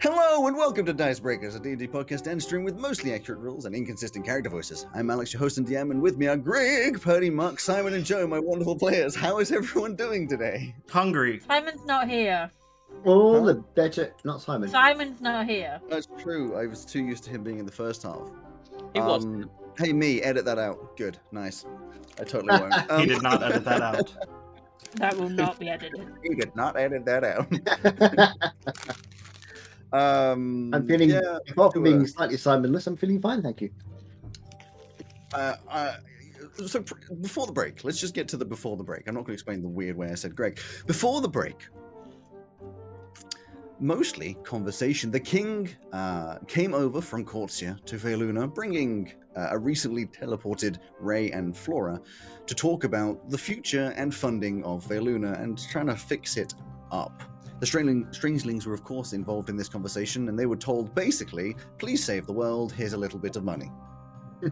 Hello and welcome to Dice Breakers, a D&D podcast and stream with mostly accurate rules and inconsistent character voices. I'm Alex, your host and DM, and with me are Greg, Purdy, Mark, Simon, and Joe, my wonderful players. How is everyone doing today? Hungry. Simon's not here. All Huh? the better. Not Simon. Simon's not here. That's true. I was too used to him being in the first half. He was. Um, Hey, me, edit that out. Good, nice. I totally won't. Um, He did not edit that out. That will not be edited. He did not edit that out. Um, I'm feeling, Yeah, apart from being slightly Simonless, I'm feeling fine, thank you. Uh, uh, so before the break, let's just get to the before the break. I'm not going to explain the weird way I said Greg. Before the break, mostly conversation. The king uh, came over from Corsia to Veluna, bringing uh, a recently teleported Ray and Flora to talk about the future and funding of Veluna and trying to fix it up. The Strangeling, Strangelings were, of course, involved in this conversation, and they were told basically, please save the world, here's a little bit of money.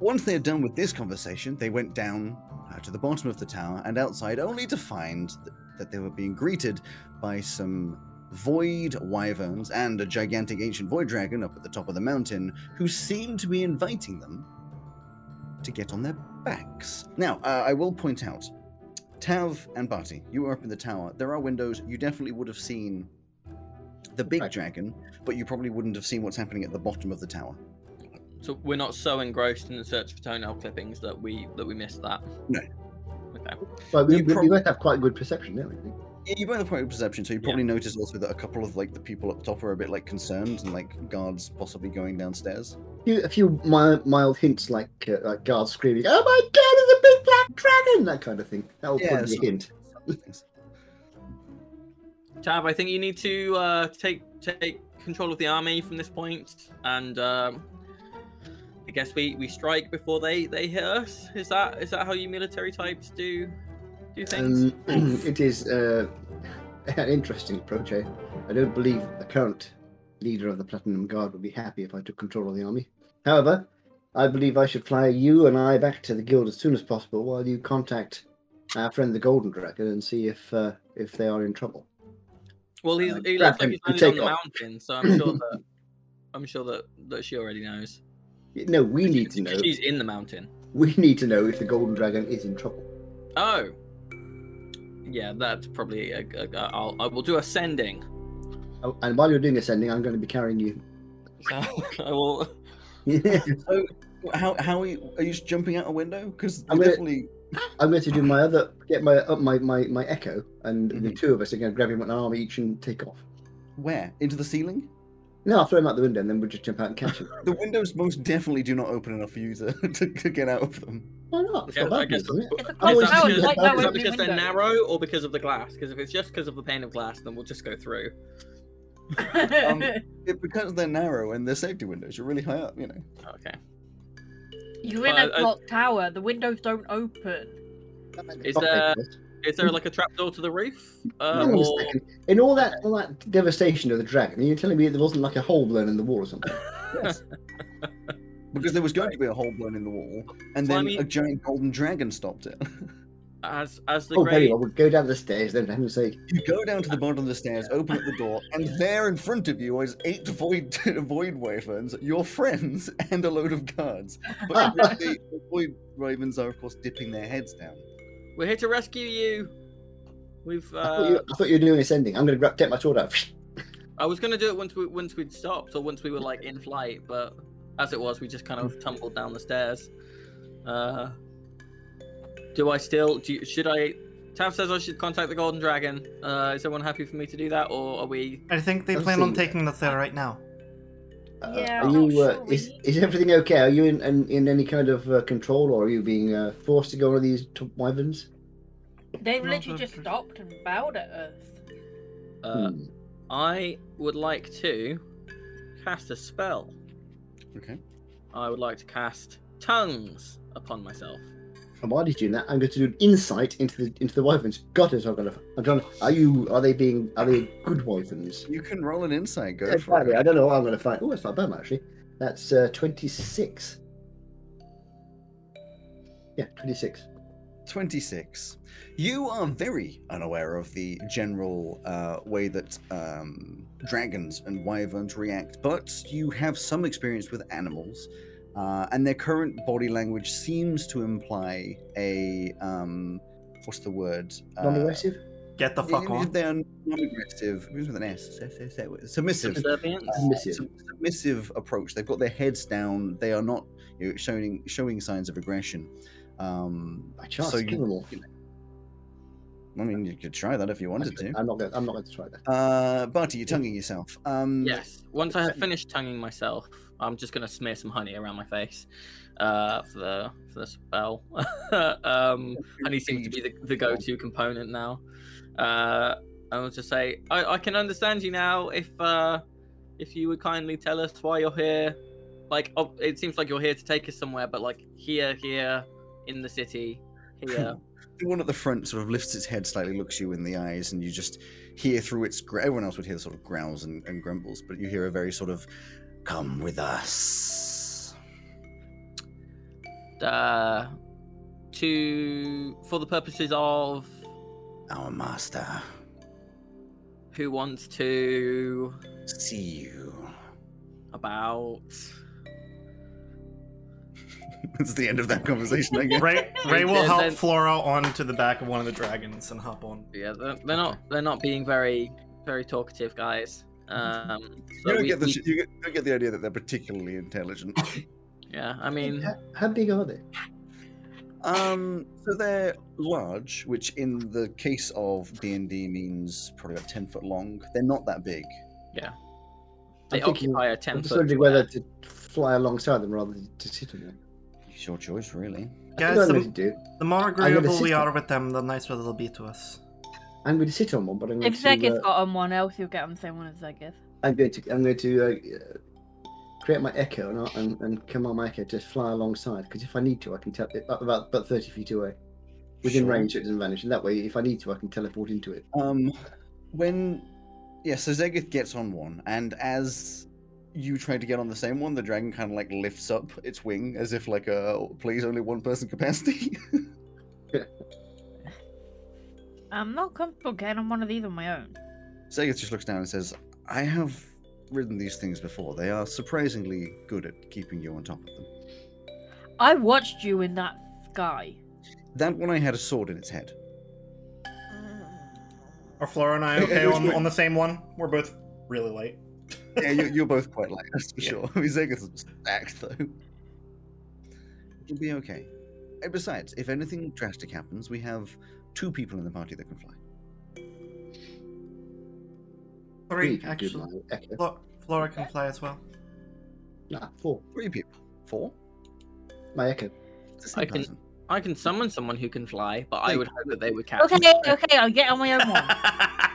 Once they had done with this conversation, they went down uh, to the bottom of the tower and outside, only to find th- that they were being greeted by some void wyverns and a gigantic ancient void dragon up at the top of the mountain who seemed to be inviting them to get on their backs. Now, uh, I will point out Tav and Barty, you were up in the tower. There are windows. You definitely would have seen the big Okay. dragon, but you probably wouldn't have seen what's happening at the bottom of the tower. So we're not so engrossed in the search for toenail clippings that we that we missed that. No. Okay. Well, we, You we, prob- we both have quite good perception, don't we? Yeah, you both have point of perception, so you probably notice also that a couple of like the people up top are a bit like concerned and like guards possibly going downstairs. few, a few mild, mild hints like uh, like guards screaming, "Oh my god, it's a big black dragon!" That kind of thing. That will Yeah, probably be so- a hint. Tav, I think you need to uh, take take control of the army from this point, and um, I guess we, we strike before they, they hit us. Is that is that how you military types do do things? Um, it is uh, an interesting approach. I, I don't believe the current leader of the Platinum Guard would be happy if I took control of the army. However, I believe I should fly you and I back to the guild as soon as possible while you contact our friend the Golden Dragon and see if uh, if they are in trouble. well, he's, uh, he grab looks like he's and on the off. mountain, so I'm sure that I'm sure that, that she already knows. No, we need to know. She's in the mountain. We need to know if the Golden Dragon is in trouble. Oh. Yeah, that's probably a, a, a, I'll I will do ascending. Oh, and while you're doing ascending, I'm going to be carrying you. I will. So how how are you, are you just jumping out a window? Because I'm gonna- definitely I'm going to do my other, get my up my, my my echo, and the Mhm. two of us are going to grab him with an arm each and take off. where into the ceiling. No, I'll throw him out the window, and then we'll just jump out and catch him. The windows most definitely do not open enough for you to, to, to get out of them. Why not? It's Yeah, not I bad, guess- isn't it? It's a I close always tower, think like that- no Is that because they're window. narrow or because of the glass? Because if it's just because of the pane of glass, then we'll just go through. Um, It, because they're narrow and they're safety windows, you're really high up. You know. Okay. You're in Well, a I- clock tower. The windows don't open. Is there- first. Is there like a trapdoor to the roof? Uh, Hang on a or... In all that, all that devastation of the dragon, you're telling me there wasn't like a hole blown in the wall or something? Yes. because there was going to be a hole blown in the wall, and Well, I then mean- a giant golden dragon stopped it. As as the oh, very great well. We'll go down the stairs then, for heaven's sake. You go down to the bottom of the stairs, open up the door, and there in front of you is eight void void wyverns, your friends, and a load of guards. But the, the void wyverns are, of course, dipping their heads down. We're here to rescue you. We've. I, thought you, Uh, I thought you were doing ascending. I'm going to grab, take my sword out. I was gonna do it once we once we'd stopped or once we were like in flight, but as it was, we just kind of tumbled down the stairs. Uh, do I still? Do you, should I? Tav says I should contact the Golden Dragon. Uh, is everyone happy for me to do that, or are we? I think they plan on taking us there right now. Uh, Yeah, are you? not Uh, sure is, is everything okay? Are you in in, in any kind of uh, control, or are you being uh, forced to go on these t- wyverns? They No, literally just no. stopped and bowed at us. Uh, Hmm. I would like to cast a spell. Okay. I would like to cast tongues upon myself. And while he's doing that, I'm going to do an insight into the into the wyverns. God, is I'm going to. I'm trying. Are you? Are they being? Are they good wyverns? You can roll an insight. Go Yeah, for exactly. it. I don't know what I'm going to find. Oh, it's not bad actually. That's uh, 26. Yeah, 26. 26. You are very unaware of the general uh, way that um, dragons and wyverns react, but you have some experience with animals, uh, and their current body language seems to imply a um, what's the word? Uh, Non-aggressive. Get the fuck off. They're non-aggressive. Begins with an S. Submissive. Submissive. Submissive approach. They've got their heads down. They are not you know, showing showing signs of aggression. Um, By chance, So you- them all. I mean, you could try that if you wanted to. I'm not going. I'm not going to try that. Uh, Barty, you're tonguing yourself. Um, Yes. Once I have finished tonguing myself, I'm just gonna smear some honey around my face uh, for the for the spell. um, honey seems to be the, the go-to component now. Uh, I want to say I, I can understand you now. If uh, if you would kindly tell us why you're here, like oh, it seems like you're here to take us somewhere, but like here, here in the city, here. The one at the front sort of lifts its head slightly, looks you in the eyes, and you just hear through its. gr- Everyone else would hear the sort of growls and, and grumbles, but you hear a very sort of, "Come with us." uh, to for the purposes of Our master, who wants to see you. about That's the end of that conversation, I guess. Ray, Ray will Then- help then- Flora onto the back of one of the dragons and hop on. yeah they're, they're not they're not being very very talkative guys um You don't, we- get the, we- you get, don't get the idea that they're particularly intelligent. yeah i mean how, how big are they? Um, so they're large, which in the case of D and D means probably about ten foot long. They're not that big. Yeah, they I'm thinking- occupy a I'm 10 just foot wondering whether to fly alongside them rather than to sit on them. It's your choice, really. I Guys, don't know what to the, do. the more agreeable we sit are with them, the nicer they'll be to us. I'm going to sit on one, but I'm going If to. Zegith uh, got on one else, you'll get on the same one as Zegith. I'm going to. I'm going to uh, uh, create my echo and, and and command my echo to fly alongside. Because if I need to, I can tell it about about thirty feet away, within Sure. range, so it doesn't vanish. And that way, if I need to, I can teleport into it. Um, when yeah, so Zegith gets on one, and as you try to get on the same one, the dragon kind of like lifts up its wing as if like a please only one person capacity. I'm not comfortable getting on one of these on my own. Zegith just looks down and says, "I have ridden these things before. They are surprisingly good at keeping you on top of them." I watched you in that sky. That one I had a sword in its head. Are Flora and I okay on, on the same one? We're both really light. Yeah, you, you're both quite light, that's for Yeah. sure. I mean, Zegith is stacked, though. It'll be okay. And besides, if anything drastic happens, we have two people in the party that can fly. Three, can actually. Flo- Flora can fly as well. Nah, four. Three people. Four? My echo. It's the same I can- person. i can summon someone who can fly but i would hope that they would catch Okay, me. okay, I'll get on my own one.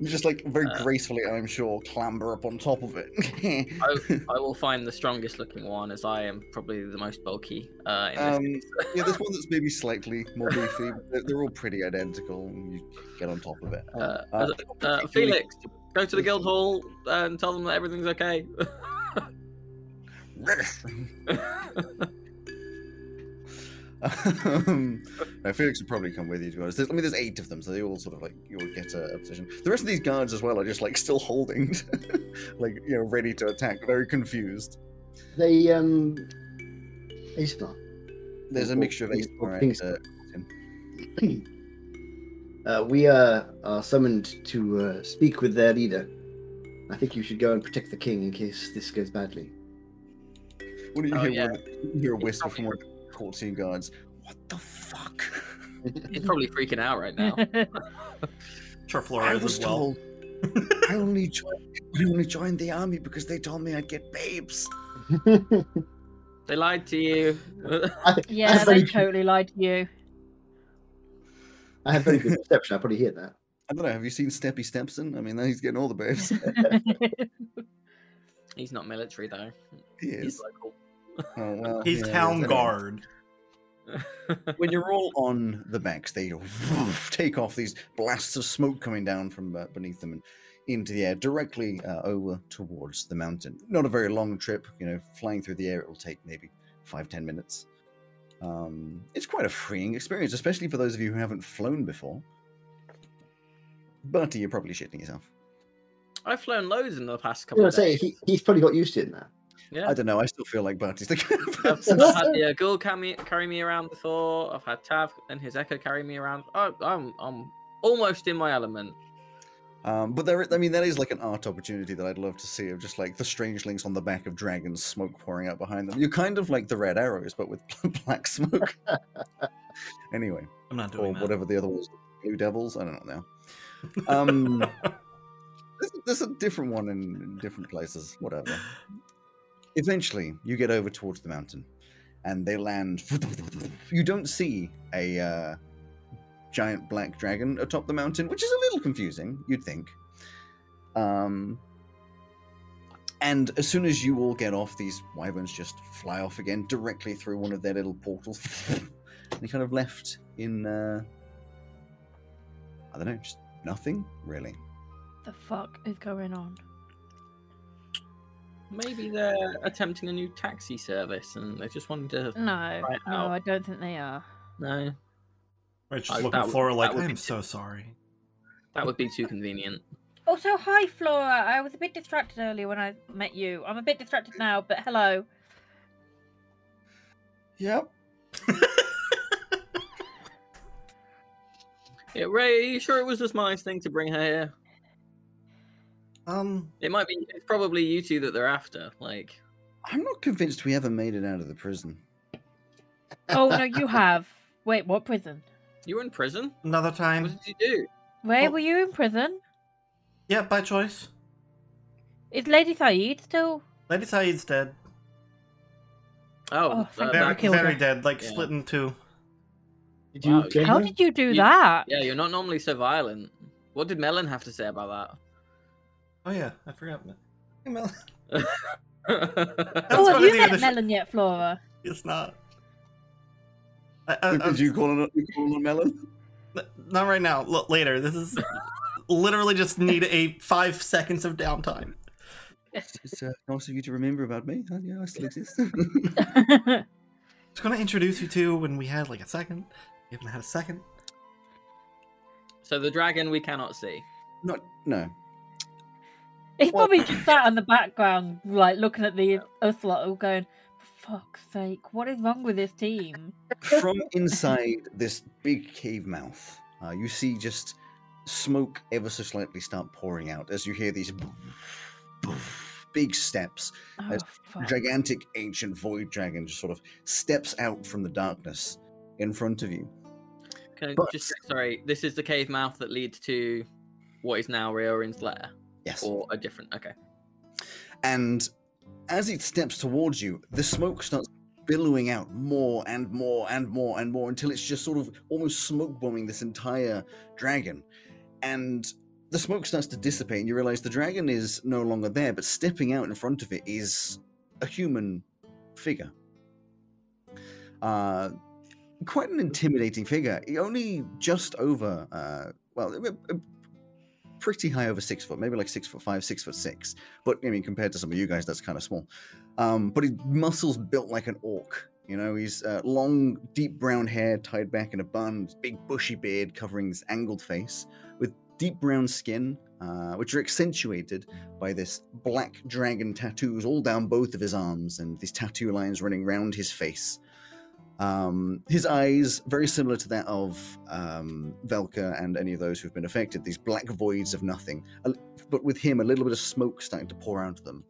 You just like very Uh, gracefully, I'm sure, clamber up on top of it. I will find the strongest looking one as i am probably the most bulky uh in this um, case. yeah, there's one that's maybe slightly more beefy. But they're, they're all pretty identical. You get on top of it. uh, Uh, uh, uh, felix go to the guild hall and tell them that everything's okay um, no, Felix would probably come with you to be honest. There's, I mean, there's eight of them, so they all sort of like you will get a, a position. The rest of these guards as well are just like still holding, like you know, ready to attack, very confused. They um. Aestar. There's a mixture of or- and uh, uh, we uh, are summoned to uh, speak with their leader. I think you should go and protect the king in case this goes badly. When you Oh, hear, yeah. you hear a whisper from one of the courtesy guards, "What the fuck?" he's probably freaking out right now sure, Flora I is was as well. told. I only joined. I only joined the army because they told me I'd get babes. they lied to you yeah, That's they very- totally lied to you. I have very good perception. I probably hear that. I don't know. Have you seen Steppy Stepson? I mean, he's getting all the babes. he's not military though he he's is. local Oh, well, He's yeah, town anyway. guard. when you're all on the backs, they take off these blasts of smoke coming down from uh, beneath them and into the air, directly uh, over towards the mountain. Not a very long trip, you know, flying through the air, it will take maybe five, ten minutes. Um, it's quite a freeing experience, especially for those of you who haven't flown before. Bertie, you're probably shitting yourself. I've flown loads in the past I couple was of gonna say he, he's probably got used to it now. Yeah. I don't know. I still feel like Bertie's the kind I've. I've had the uh, girl carry, carry me around before. I've had Tav and his Echo carry me around. I, I'm I'm almost in my element. Um, but there, I mean, that is like an art opportunity that I'd love to see of just like the strangelings on the back of dragons, smoke pouring out behind them. You're kind of like the red arrows, but with black smoke. anyway, I'm not or that. whatever the other ones, blue devils. I don't know now. Um, there's, there's a different one in, in different places. Whatever. Eventually, you get over towards the mountain, and they land. You don't see a uh, giant black dragon atop the mountain, which is a little confusing. You'd think. Um, and as soon as you all get off, these wyverns just fly off again directly through one of their little portals. and you kind of left in. Uh, I don't know, just nothing really. What the fuck is going on? Maybe they're attempting a new taxi service and they just wanted to. No, no, out. I don't think they are. No, Right, just look that at would- Flora like, I be am too- so sorry. that would be too convenient. Also, hi Flora. I was a bit distracted earlier when I met you. I'm a bit distracted now, but hello. Yep. Yeah, Ray, are you sure it was the smartest thing to bring her here? Um, It might be. It's probably you two that they're after. Like, I'm not convinced we ever made it out of the prison. Oh no, you have. Wait, what prison? you were in prison. another time. What did you do? Where Well- were you in prison? Yeah, by choice. Is Lady Saeed still? Lady Saeed's dead. Oh, Oh, uh, Very, God. very dead. Like Yeah. split in two. Did you Wow, How did you do You- that? yeah, you're not normally so violent. What did Melon have to say about Oh yeah, I forgot. Hey, Mel. that? That's Oh, have you I think of met Melon yet, Flora? It's not. I, I, Did I'm- you call it? You call it a melon? Not right now. Look, later. This is literally just need a five seconds of downtime. It's uh, nice of you to remember about me. Uh, yeah, I still exist. Just gonna introduce you to when we had like a second. We haven't had a second. so the dragon we cannot see. not no. He's Well- probably just sat in the background, like looking at the us lot, all going, fuck's sake, what is wrong with this team?" From inside this big cave mouth, uh, you see just smoke ever so slightly start pouring out as you hear these big steps Oh, As fuck. gigantic ancient void dragon just sort of steps out from the darkness in front of you. Can I But- just sorry, this is the cave mouth that leads to what is now Riorin's lair, Yes. or a different. Okay. And as it steps towards you, the smoke starts billowing out more and more and more and more until it's just sort of almost smoke bombing this entire dragon. And the smoke starts to dissipate, and you realize the dragon is no longer there, but stepping out in front of it is a human figure. Uh, quite an intimidating figure. Only just over, uh, well, pretty high over six foot, maybe like six foot five, six foot six. But I mean, compared to some of you guys, that's kind of small. Um, but his muscles built like an orc. You know, he's uh, long, deep brown hair tied back in a bun, big bushy beard covering his angled face, with deep brown skin, uh, which are accentuated by this black dragon tattoos all down both of his arms and these tattoo lines running round his face. Um, his eyes, very similar to that of um, Velka and any of those who've been affected, these black voids of nothing. But with him, a little bit of smoke starting to pour out of them.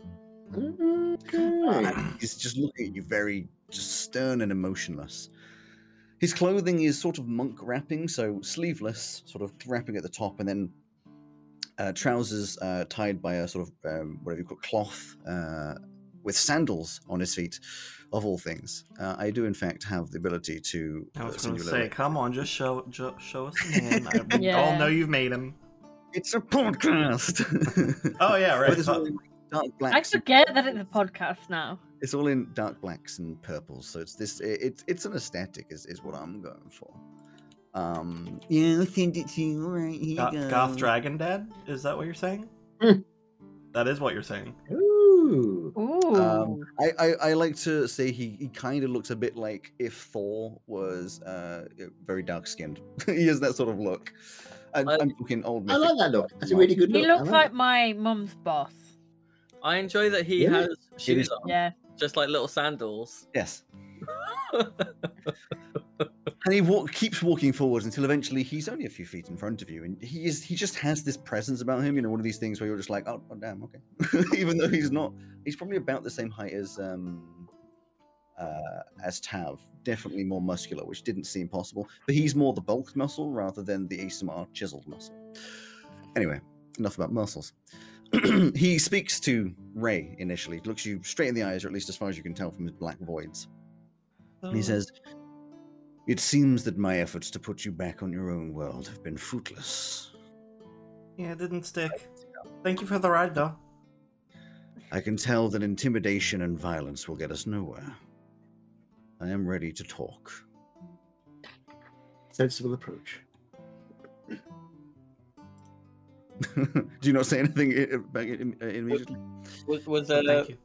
Okay. He's just looking at you very just stern and emotionless. His clothing is sort of monk wrapping, so sleeveless, sort of wrapping at the top, and then uh, trousers uh, tied by a sort of um, whatever you call it, cloth uh, with sandals on his feet, of all things. Uh, I do, in fact, have the ability to. I uh, was gonna say, come on, just show, jo- show us the man. I, we Yeah. all know you've made him. It's a podcast. Oh yeah, right. But it's dark I blacks. and forget that it's a podcast now. It's all in dark blacks and purples, so it's this. It's it's an aesthetic, is, is what I'm going for. Um, yeah, I'll send it to you. All right, here Go- you go. Goth Dragon Dad? Is that what you're saying? Hmm. that is what you're saying. Ooh. Ooh. Ooh. Um, I, I, I like to say he, he kind of looks a bit like if Thor was uh, very dark skinned. he has that sort of look. I, I- I'm talking old. I like that look. That's a really good look. I looks like like my mum's boss. I enjoy that he Really? has shoes on, Yeah. just like little sandals. Yes. And he walk, keeps walking forwards until eventually he's only a few feet in front of you, and he is he just has this presence about him. You know, one of these things where you're just like, oh, oh damn, okay. Even though he's not, he's probably about the same height as um uh as Tav, definitely more muscular, which didn't seem possible. But he's more the bulk muscle rather than the ASMR chiseled muscle. Anyway, enough about muscles. he speaks to Ray initially, looks you straight in the eyes, or at least as far as you can tell from his black voids. He says, It seems that my efforts to put you back on your own world have been fruitless. Yeah, it didn't stick. Thank you for the ride, though. I can tell that intimidation and violence will get us nowhere. I am ready to talk. sensible approach. Do you not say anything i- i- back uh, immediately? Was was there thank you.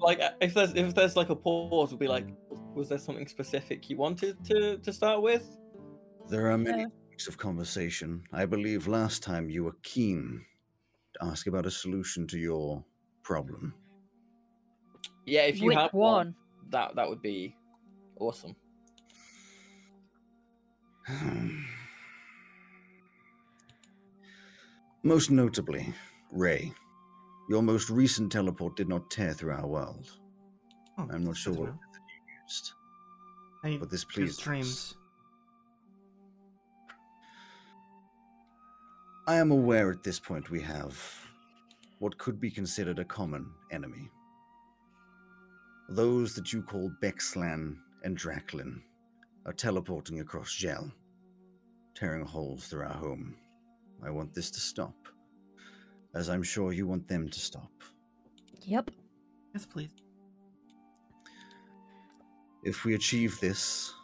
like uh, if there's if there's like a pause, would be like, was there something specific you wanted to to start with? There are many Yeah. topics of conversation. I believe last time you were keen to ask about a solution to your problem. Yeah, if you Which have one? that that would be awesome. Most notably, Ray, your most recent teleport did not tear through our world. Oh, I'm not sure what to know. method you used, I but this use pleased us. dreams. I am aware at this point we have what could be considered a common enemy. Those that you call Bexlan and Draklin are teleporting across Gel, tearing holes through our home. I want this to stop, as I'm sure you want them to stop. Yep. Yes, please. If we achieve this,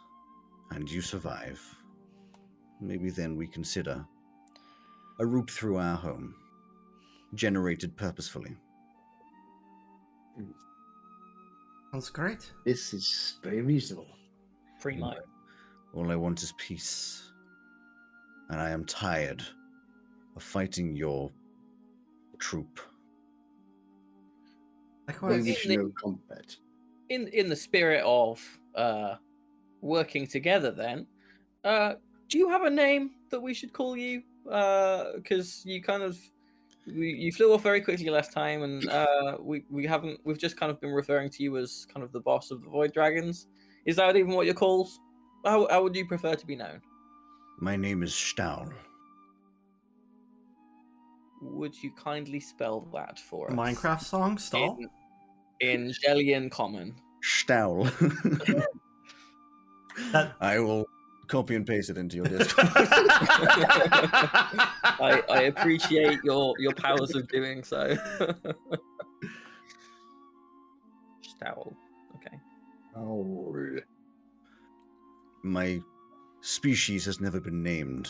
and you survive, maybe then we consider a route through our home, generated purposefully. Sounds great. This is very reasonable. Free night. All I want is peace. And I am tired of fighting your troop. I Likewise. Traditional combat. In in the spirit of uh working together, then, uh, do you have a name that we should call you? Because you kind of we, you flew off very quickly last time, and uh, we we haven't we've just kind of been referring to you as kind of the boss of the Void Dragons. Is that even what you're called? How how would you prefer to be known? My name is Stahl. Would you kindly spell that for us? Minecraft song, stall. in, in Jellian Common. Stahl. That- I will copy and paste it into your Discord. I, I appreciate your your powers of doing so. Stahl. Okay. Oh, My species has never been named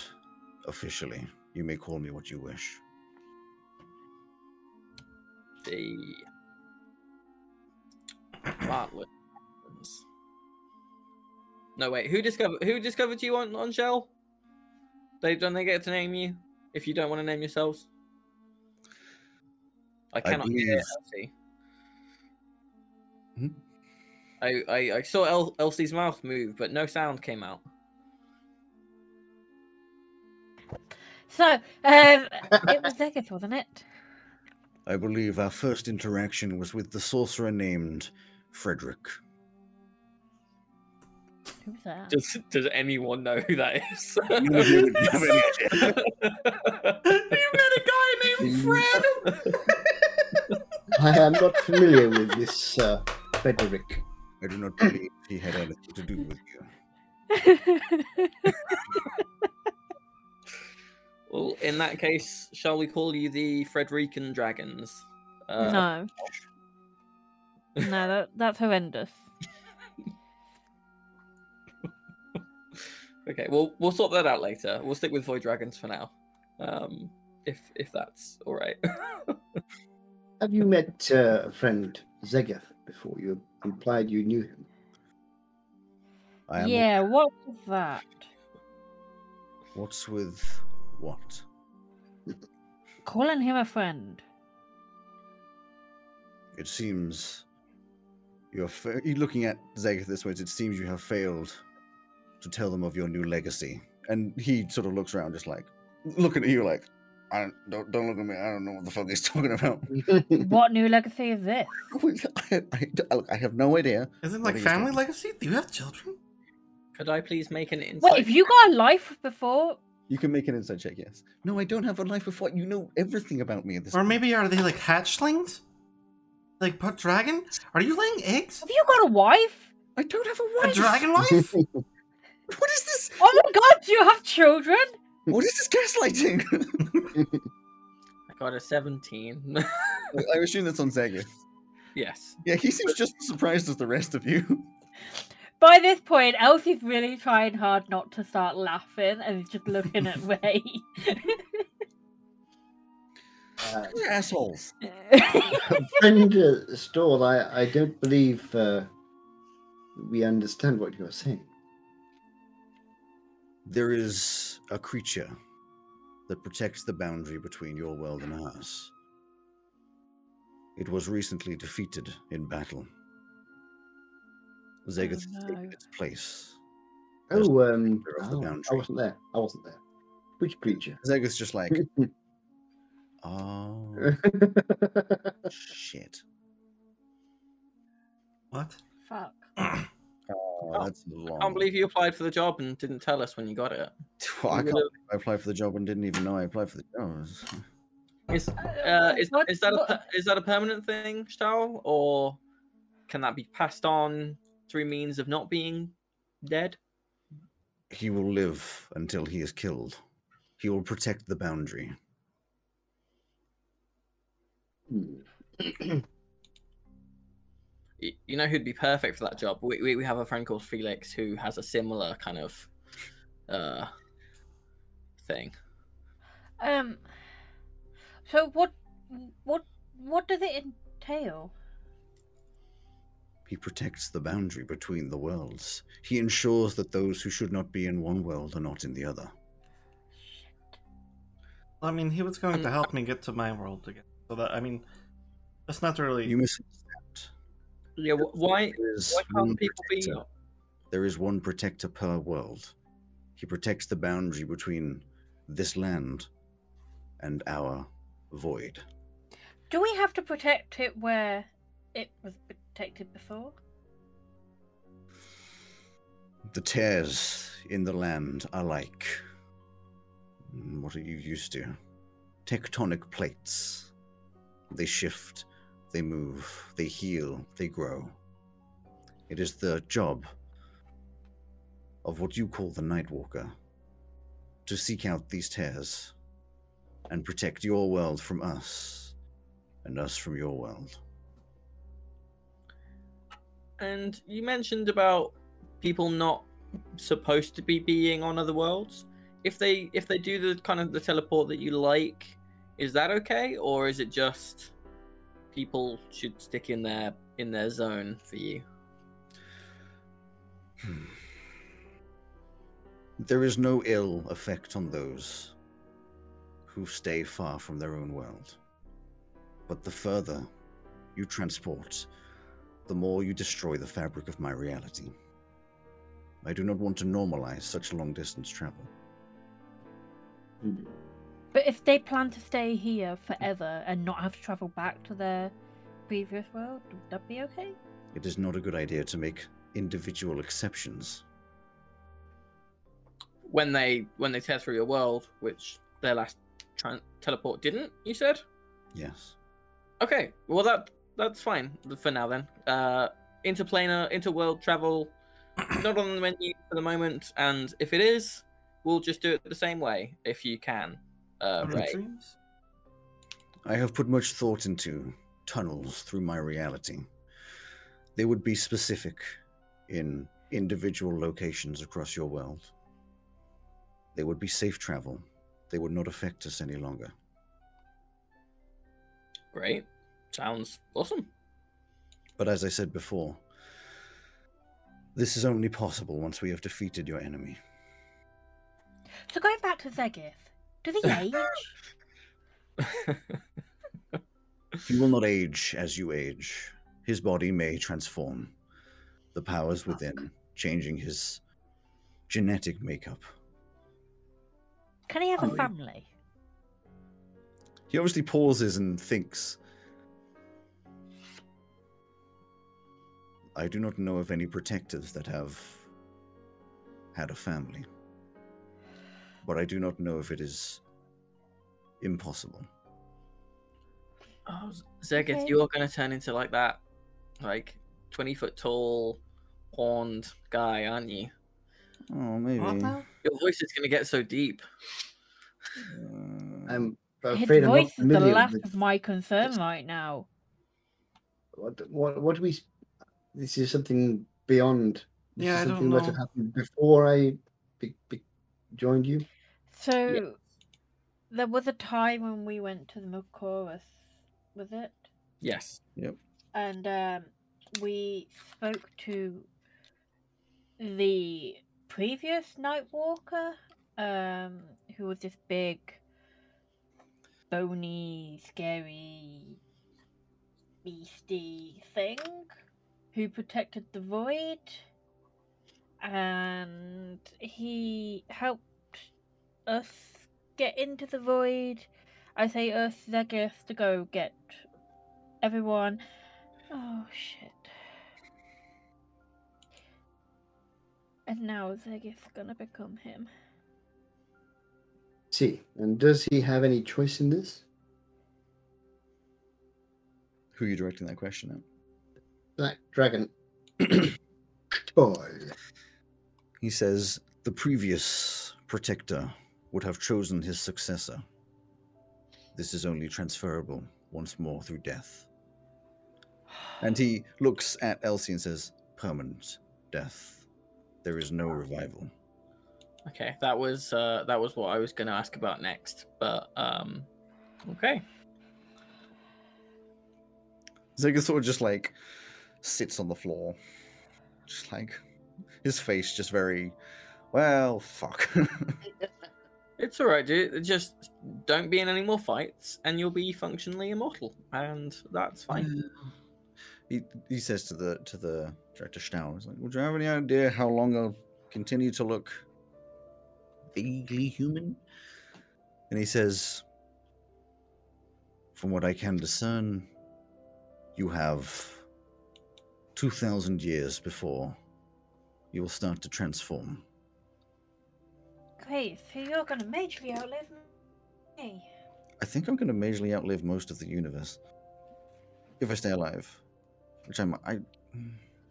officially. You may call me what you wish. The Bartlett. No wait, who discovered who discovered you on, on Gel? They don't they get to name you if you don't want to name yourselves? I cannot hear Elsie. Hmm? I, I, I saw El- Elsie's mouth move, but no sound came out. So, um, it was Zegith, wasn't it? I believe our first interaction was with the sorcerer named Frederick. Who's that? Does does anyone know who that is? You've you met a guy named Fred. I am not familiar with this uh, Frederick. I do not believe he had anything to do with you. well, in that case, shall we call you the Frederican Dragons? Uh, no. No, that, that's horrendous. Okay, well we'll sort that out later. We'll stick with Void Dragons for now, um, if if that's all right. Have you met uh, a friend Zegeth before? You implied you knew him. I am. yeah, what was that? What's with what? Calling him a friend. It seems you're fa- looking at Zegeth this way. It seems you have failed to tell them of your new legacy. And he sort of looks around, just like looking at you, like, I don't, don't don't look at me. I don't know what the fuck he's talking about. What new legacy is this? I, I, I have no idea. Isn't it like family legacy? Do you have children? Could I please make an insight? Wait, if you got a life before, You can make an insight check. Yes. No, I don't have a life before. you know everything about me at this. Or point. maybe are they like hatchlings? Like put dragon? Are you laying eggs? have you got a wife? I don't have a wife. A dragon wife? What is this? Oh my god, do you have children? What is this gaslighting? I got a 17. I assume that's on Zegeth. yes. Yeah, he seems just as surprised as the rest of you. By this point, Elsie's really trying hard not to start laughing and is just looking at Ray. Uh, You're assholes. friend uh, Stahl, I, I don't believe uh, we understand what you're saying. There is a creature that protects the boundary between your world and ours. It was recently defeated in battle. Zegeth has no. taken its place. As Oh, um, leader of the oh, I wasn't there. I wasn't there. Which creature? Zegeth's just like, oh shit. What? Fuck. Oh, that's long. I can't believe you applied for the job and didn't tell us when you got it. Well, I can't would've- I applied for the job and didn't even know I applied for the job. Is uh, is, What- is that a is that a permanent thing, Stahl, or can that be passed on through means of not being dead? He will live until he is killed. He will protect the boundary. Hmm. Y- You know who'd be perfect for that job? We, we, we have a friend called Felix who has a similar kind of uh thing. Um. So what? What? What does it entail? He protects the boundary between the worlds. He ensures that those who should not be in one world are not in the other. Shit. I mean, he was going to Um, help me get to my world again. So that I mean, that's not really. You misunderstand. Yeah, wh- why There is why one can't people be? protector. There is one protector per world. He protects the boundary between this land and our void. Do we have to protect it where it was protected before? The tears in the land are like. What are you used to? Tectonic plates. They shift, they move, they heal, they grow. It is the job of what you call the Nightwalker to seek out these tears and protect your world from us and us from your world. And you mentioned about people not supposed to be being on other worlds. If they if they do the kind of the teleport that you like, is that okay, or is it just people should stick in their in their zone for you? Hmm. There is no ill effect on those who stay far from their own world. But the further you transport, the more you destroy the fabric of my reality. I do not want to normalize such long distance travel. Hmm. But if they plan to stay here forever and not have to travel back to their previous world, would that be okay? It is not a good idea to make individual exceptions. When they when they tear through your world, which their last tran teleport didn't, you said? Yes. Okay, well that that's fine for now then. Uh, interplanar, interworld travel, not on the menu for the moment, and if it is, we'll just do it the same way if you can. Uh, Other Ray. dreams? I have put much thought into tunnels through my reality. They would be specific in individual locations across your world. They would be safe travel. They would not affect us any longer. Great. Sounds awesome. But as I said before, this is only possible once we have defeated your enemy. So going back to Zegith, do they age? He will not age as you age. His body may transform. The powers within, changing his genetic makeup. Can he have a family? He obviously pauses and thinks. I do not know of any protectors that have had a family. But I do not know if it is impossible. Oh, Zegith, Okay. you're gonna turn into like that, like twenty foot tall, horned guy, aren't you? Oh, maybe. What now? Your voice is gonna get so deep. Uh, I'm His afraid I'm not voice is the last with of my concern right now. what, what, what do we. This is something beyond. This Yeah, is I don't something that know. happened before I be, be, joined you. So there was a time when we went to the Milkorus, was it? Yes. Yep. And um, we spoke to the previous Nightwalker, um, who was this big, bony, scary, beastie thing, who protected the void, and he helped us get into the void. I say us, Zegith, to go get everyone. Oh shit. And now Zegith's gonna become him. See, and does he have any choice in this? who are you directing that question at? Black Dragon. Toy. He says the previous protector would have chosen his successor. This is only transferable once more through death. And he looks at Elsie and says, permanent death. There is no revival. Okay, that was uh, that was what I was gonna ask about next, but um, okay. Zega sort of just like sits on the floor. Just like his face just very well fuck. It's all right, dude. Just don't be in any more fights, and you'll be functionally immortal, and that's fine. he he says to the to the director Stahl, he's like, Would you have any idea how long I'll continue to look vaguely human? And he says, From what I can discern, you have two thousand years before you will start to transform. Great, so you're gonna majorly outlive me. I think I'm going to majorly outlive most of the universe if I stay alive, which I'm. I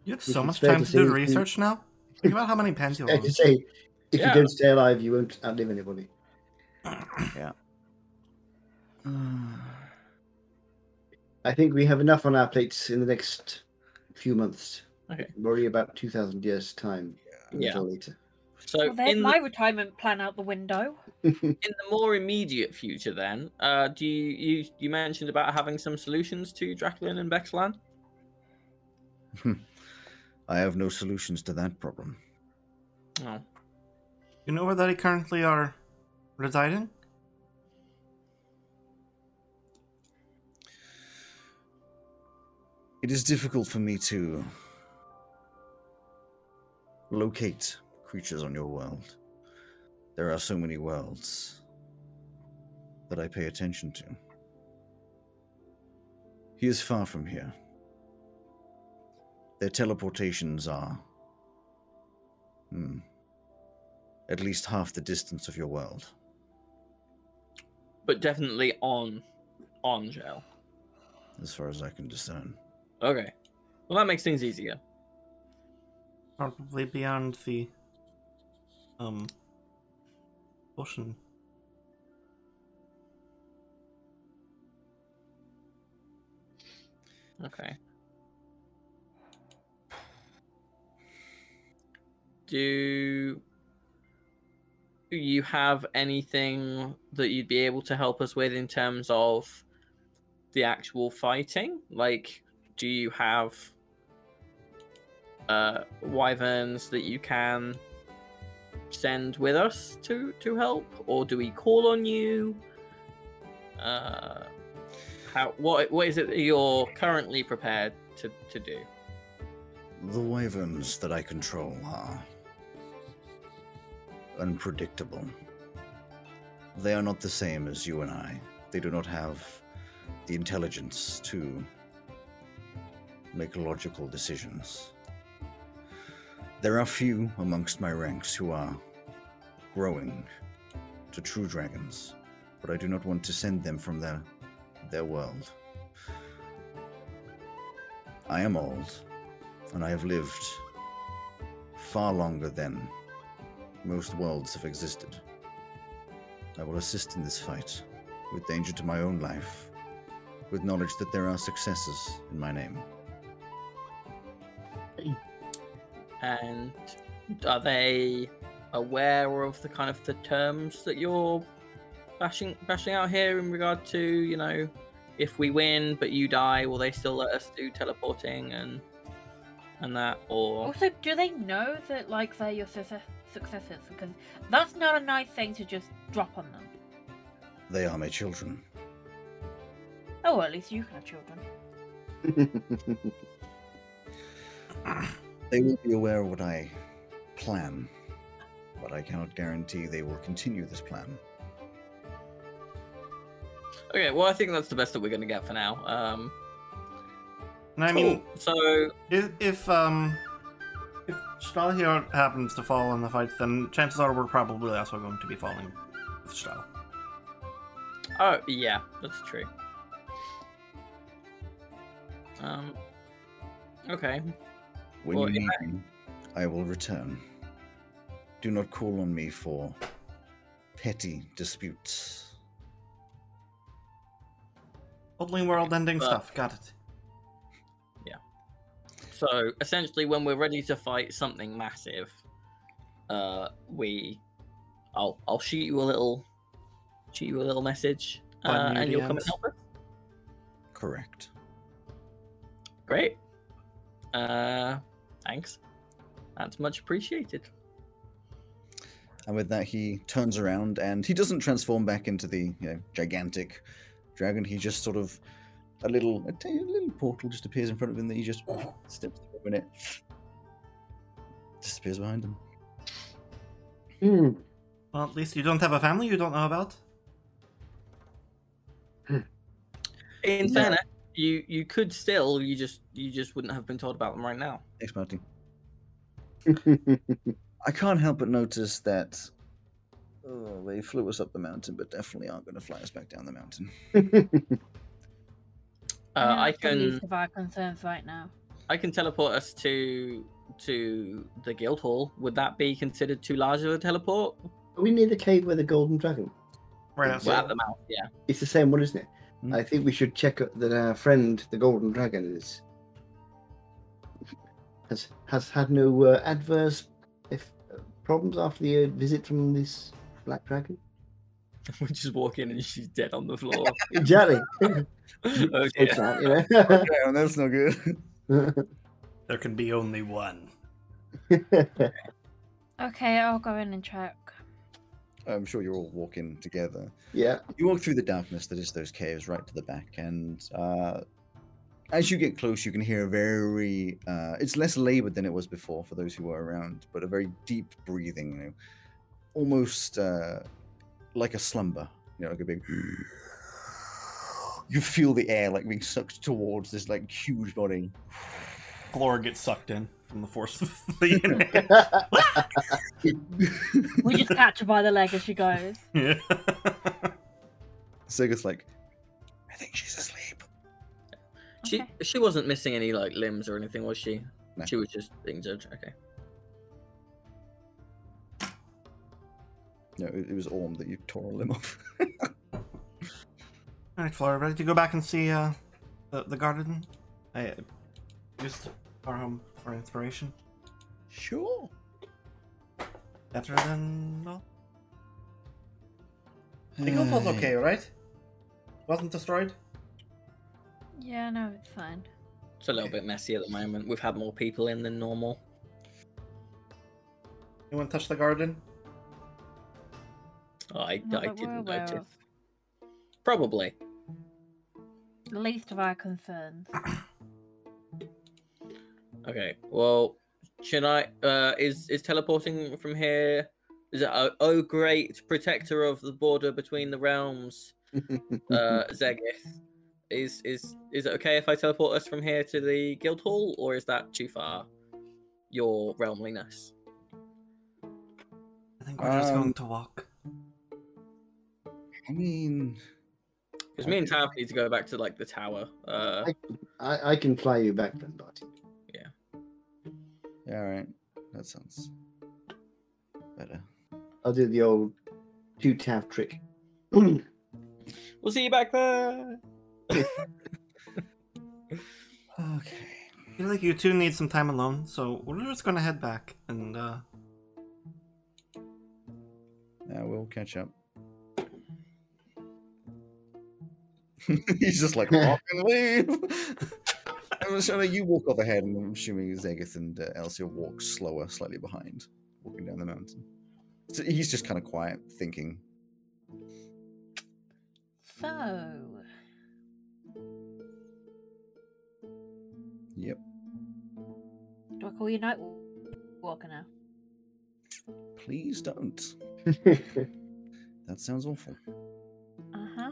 You have so much time to to say do you- research now. Think about how many pens you Fair own. to say, if Yeah. you don't stay alive, you won't outlive anybody. yeah. I think we have enough on our plates in the next few months. Okay. Worry about 2,000 years' time a Yeah. little later. So Well, there's in my the, retirement plan out the window. in the more immediate future, then, uh, do you, you you mentioned about having some solutions to Draculin and Bexlan? I have no solutions to that problem. Oh, You know where they currently are residing? It is difficult for me to locate creatures on your world. There are so many worlds that I pay attention to. He is far from here. Their teleportations are. Hmm. At least half the distance of your world. but definitely on on gel. as far as I can discern. Okay, well that makes things easier. Probably beyond the um ocean. Okay. Do you have anything that you'd be able to help us with in terms of the actual fighting? Like, do you have uh, wyverns that you can send with us to to help, or do we call on you? Uh, how what what is it that you're currently prepared to to do? The wyverns that I control are unpredictable. They are not the same as you and I. They do not have the intelligence to make logical decisions. There are few amongst my ranks who are growing to true dragons, but I do not want to send them from their their world. I am old, and I have lived far longer than most worlds have existed. I will assist in this fight, with danger to my own life, with knowledge that there are successes in my name. And are they aware of the kind of the terms that you're bashing bashing out here in regard to, you know, if we win but you die, will they still let us do teleporting and and that or Also, do they know that like they're your success- successors? Because that's not a nice thing to just drop on them. They are my children. Oh, at least you can have children. They will be aware of what I plan, but I cannot guarantee they will continue this plan. Okay, well I think that's the best that we're gonna get for now. Um And I cool. mean, so if, if um if Stahl here happens to fall in the fight, then chances are we're probably also going to be falling with Stahl. Oh yeah, that's true. Um. Okay. When Well, you yeah. need me, I will return. Do not call on me for petty disputes. Totally world-ending But- stuff. Got it. Yeah. So essentially, when we're ready to fight something massive, uh, we, I'll I'll shoot you a little, shoot you a little message, uh, and you'll come and help us. Correct. Great. Uh, thanks. That's much appreciated. And with that, he turns around and he doesn't transform back into the you know, gigantic dragon. He just sort of a little a tiny little portal just appears in front of him that he just steps through and it disappears behind him. Hmm. Well, at least you don't have a family you don't know about. In fairness, you you could still, you just you just wouldn't have been told about them right now. Thanks, Marty. I can't help but notice that oh, they flew us up the mountain, but definitely aren't going to fly us back down the mountain. Uh, I that's the least can of our concerns right now. I can teleport us to to the guild hall. Would that be considered too large of a teleport? Are we near the cave where the golden dragon? Right outside. Well, at the mouth, yeah. It's the same one, isn't it? Hmm. I think we should check that our friend, the golden dragon, is has has had no uh, adverse if uh, problems after the uh, visit from this black dragon. we just walk in and she's dead on the floor. Exactly. It's dear. that, you know. Yeah, that's no good. There can be only one. Okay, I'll go in and check. I'm sure you're all walking together. yeah. You walk through the darkness that is those caves right to the back, and uh, as you get close, you can hear a very. Uh, it's less labored than it was before for those who were around, but a very deep breathing, you know, almost uh, like a slumber. You know, like a big. You feel the air like being sucked towards this like huge body. Flora gets sucked in from the force of the internet. We just catch her by the leg as she goes. yeah. Sega's like, I think she's asleep. She Okay. she wasn't missing any like limbs or anything, was she? No. She was just being injured. Okay. No, it, it was Orm that you tore a limb off. All right, Flora, ready to go back and see uh, the, the garden? I uh, used our home for inspiration. sure. Better than well. The guild was uh. okay, right? Wasn't destroyed. Yeah, no, it's fine. It's a little bit messy at the moment. We've had more people in than normal. Anyone touch the garden? Oh, I, Not I that we're didn't aware notice. of. Probably. The least of our concerns. Okay. Well, should I? Uh, is is teleporting from here? Is it oh, oh great protector of the border between the realms, uh, Zegith? Is is is it okay if I teleport us from here to the guild hall, or is that too far? Your realmliness. I think we're just Um, going to walk. I mean, Because me and Tav need to go back to like the tower. Uh, I, I can fly you back then, Barty. Yeah, all right. That sounds better. I'll do the old two tav trick. We'll see you back there. Okay. I feel like you two need some time alone, so we're just gonna head back and uh Yeah, we'll catch up. He's just like, walk and leave. I'm assuming you walk off ahead, and I'm assuming Zegith and uh, Elsia walk slower, slightly behind, walking down the mountain. So he's just kind of quiet, thinking. So, Yep. do I call you Night Walker now? Please don't. That sounds awful. Uh huh.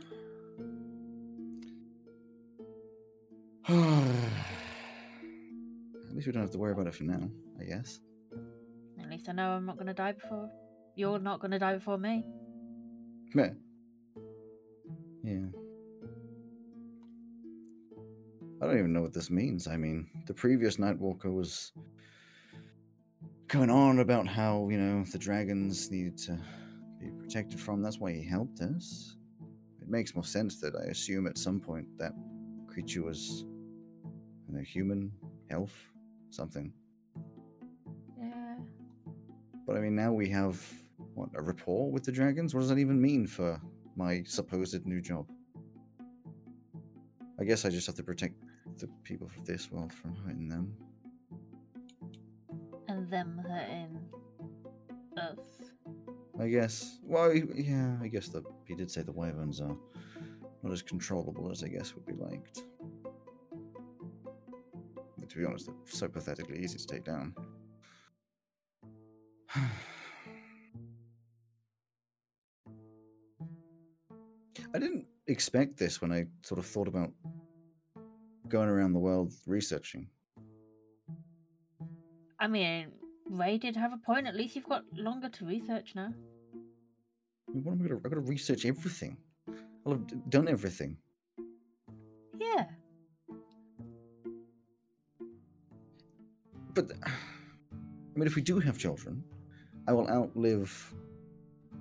At least we don't have to worry about it for now, I guess. At least I know I'm not gonna die before. You're not gonna die before me. Yeah. Yeah. I don't even know what this means. I mean, the previous Nightwalker was going on about how, you know, the dragons needed to be protected from. That's why he helped us. It makes more sense that I assume at some point that creature was, know, human, health, something. Yeah. But I mean, now we have what a rapport with the dragons. What does that even mean for my supposed new job? I guess I just have to protect the people of this world from hurting them. And them hurting us. I guess. Well, yeah, I guess the he did say the wyverns are not as controllable as I guess would be liked. To be honest, they're so pathetically easy to take down. I didn't expect this when I sort of thought about going around the world researching. I mean, Ray did have a point. At least you've got longer to research now. I What am I gonna? I've got to research everything. I'll have done everything. Yeah. But I mean, if we do have children, I will outlive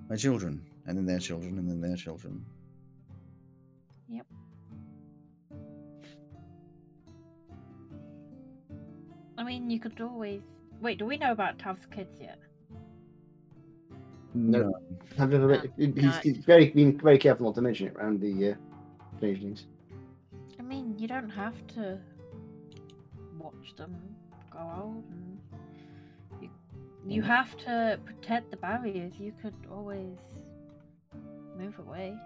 my children, and then their children, and then their children. Yep. I mean, you could always. Wait, do we know about Tav's kids yet? No. No. I've never read, No, he's, no. he's very been very careful not to mention it around the uh, changelings. I mean, you don't have to watch them grow old, and you you Mhm. have to protect the barriers. You could always move away.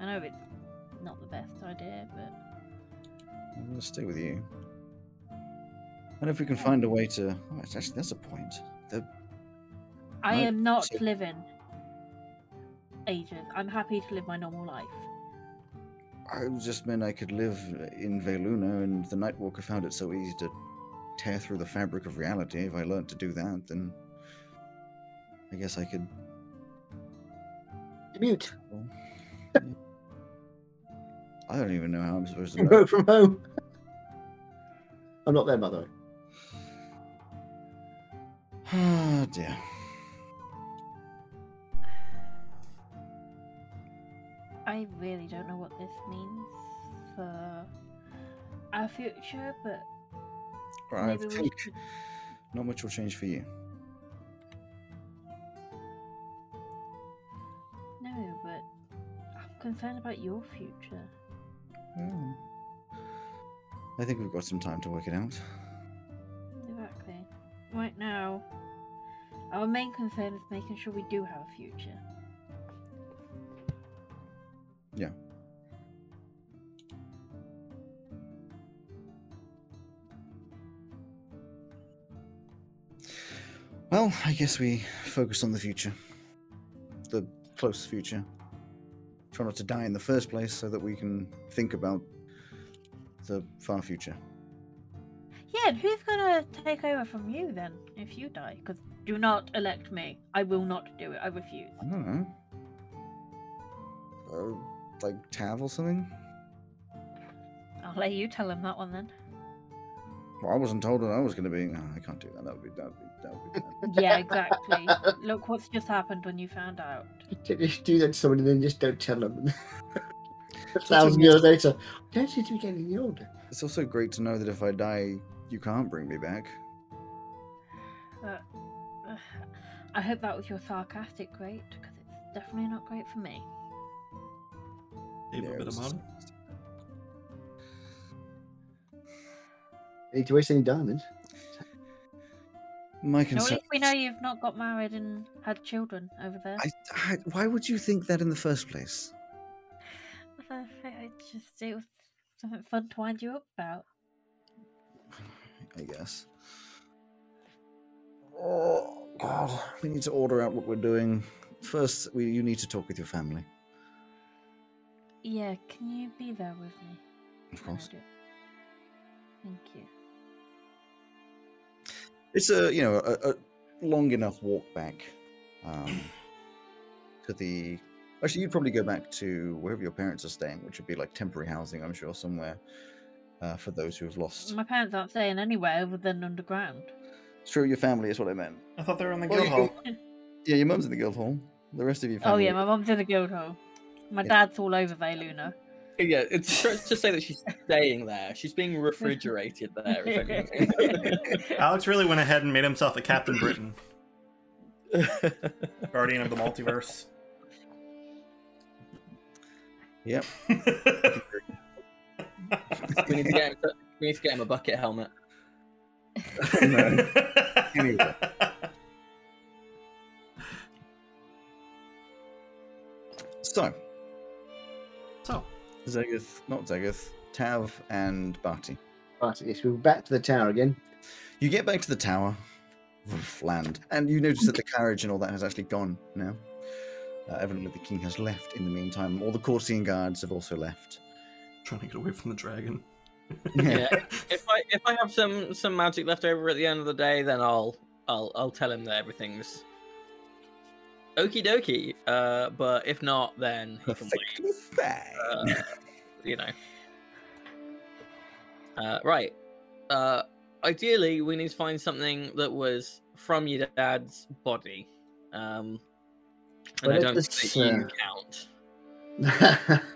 I know it's not the best idea, but I'm gonna stay with you. And if we can find a way to, oh, actually that's a point. The, I am not so- living ages. I'm happy to live my normal life. I just meant I could live in Veluna, and the Nightwalker found it so easy to tear through the fabric of reality. If I learned to do that, then I guess I could. Mute. well, yeah. I don't even know how I'm supposed to. know. Work from home. I'm not there, by the way. Ah, dear. I really don't know what this means for our future, but I maybe we think should. not much will change for you. No, but I'm concerned about your future. Well, I think we've got some time to work it out. Exactly. Right now, our main concern is making sure we do have a future. Yeah. Well, I guess we focus on the future. The close future. Try not to die in the first place so that we can think about the far future. Yeah, and who's gonna take over from you then if you die? Because do not elect me. I will not do it. I refuse. I don't know. Uh, like Tav or something? I'll let you tell him that one then. Well, I wasn't told that I was going to be. No, I can't do that. That would be. That would be. That would be bad. Yeah, exactly. Look what's just happened when you found out. Just do that to somebody and then just don't tell them. A thousand years later, don't seem to be getting any older. It's also great to know that if I die, you can't bring me back. But uh, I hope that was your sarcastic great, because it's definitely not great for me. Leave Yeah, a bit of was- Need to waste any diamonds. My No, at concern. least we know you've not got married and had children over there. I, I, why would you think that in the first place? I, I just it was something fun to wind you up about. I guess. Oh God, we need to order out what we're doing. First, we you need to talk with your family, Yeah, can you be there with me? of course. Thank you. It's a you know a, a long enough walk back um, to the. Actually, you'd probably go back to wherever your parents are staying, which would be like temporary housing, I'm sure, somewhere uh, for those who have lost. My parents aren't staying anywhere other than underground. It's true, your family is what I meant. I thought they were in the Well, guild hall. can- Yeah, your mum's in the guild hall. The rest of your family Oh yeah, my mum's in the guild hall. My Yeah. dad's all over Vayluna. Yeah, it's strange to say that she's staying there. She's being refrigerated there. If anything. Alex really went ahead and made himself a Captain Britain, guardian of the multiverse. Yep. we need to get him. We need to get him a bucket helmet. Anyway. So, So, Zegith, not Zegith, Tav and Barty. Right, yes, we're back to the tower again. You get back to the tower, land, and you notice that the carriage and all that has actually gone now. Uh, evidently, the king has left in the meantime. All the Corsian guards have also left. trying to get away from the dragon. Yeah. If I if I have some some magic left over at the end of the day, then I'll I'll I'll tell him that everything's okie dokie. Uh, but if not, then he can wait. Uh, you know. Uh, right. Uh, ideally, we need to find something that was from your dad's body. Um, and Well, I don't let's, think that you uh, count.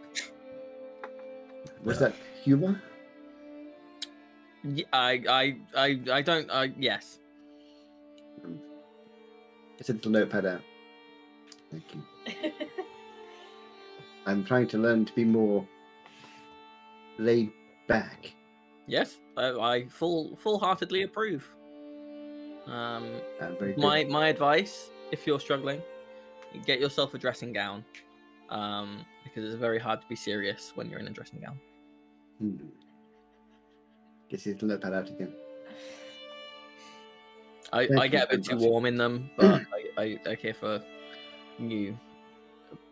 Was that humor? Y- I, I, I, I don't. I yes. It's a little notepad out. Thank you. I'm trying to learn to be more laid back. Yes, I, I full full-heartedly approve. Um, good. my my advice, if you're struggling, get yourself a dressing gown, um, because it's very hard to be serious when you're in a dressing gown. Hmm. Get his little notepad out again. I, I get a bit too warm in them, but I, I, I care for new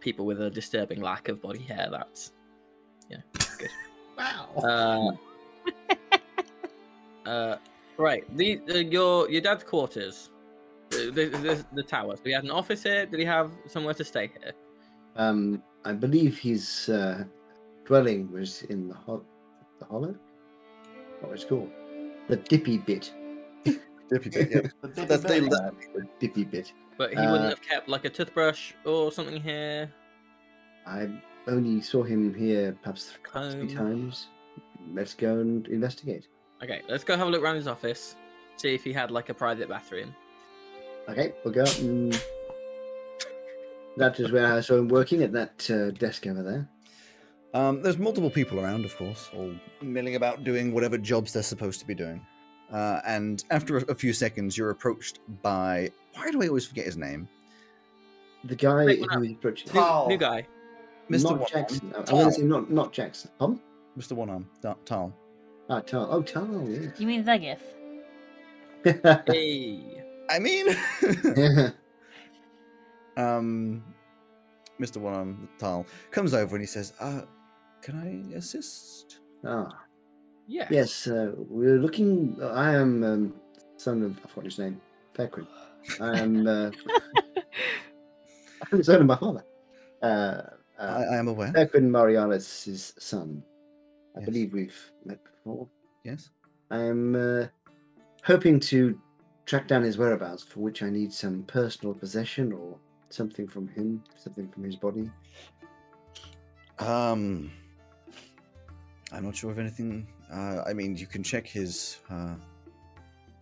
people with a disturbing lack of body hair. That's yeah, good. Wow. uh, uh, right. The, the your your dad's quarters, the, the, the, the tower. So he had an office here. Did he have somewhere to stay here? Um, I believe his uh, dwelling was in the, hol- the hollow. What was it called? The dippy bit. Dippy bit, yeah. That's they Uh, the dippy bit. But he Uh, wouldn't have kept like a toothbrush or something here. I only saw him here perhaps three Comb. times. Let's go and investigate. Okay, let's go have a look around his office. See if he had like a private bathroom. Okay, we'll go up and that is where I saw him working at that uh, desk over there. Um, there's multiple people around, of course, all milling about doing whatever jobs they're supposed to be doing. Uh, and after a, a few seconds, you're approached by. Why do I always forget his name? The guy Wait, what who is approaching. New, Tall. new guy. Mr. Not One Jackson. Arm. I'm going to say not, not Jackson. Tom? Mr. One Arm. Ta- Tal. Ah, Tal. Oh, Tal, yes. You mean Zegith? Hey. I mean, yeah. um, Mr. One Arm Tal comes over and he says, uh, "Can I assist?" Ah, Yes. yes, uh, we're looking. I am um, son of, I forgot his name, Peregrine. I am, uh, I'm the son of my father. Uh, I, uh, I am aware. Peregrine Marialis' son. I Yes. believe we've met before. Yes. I am uh, hoping to track down his whereabouts, for which I need some personal possession or something from him, something from his body. Um, I'm not sure of anything. Uh, I mean, you can check his. Uh,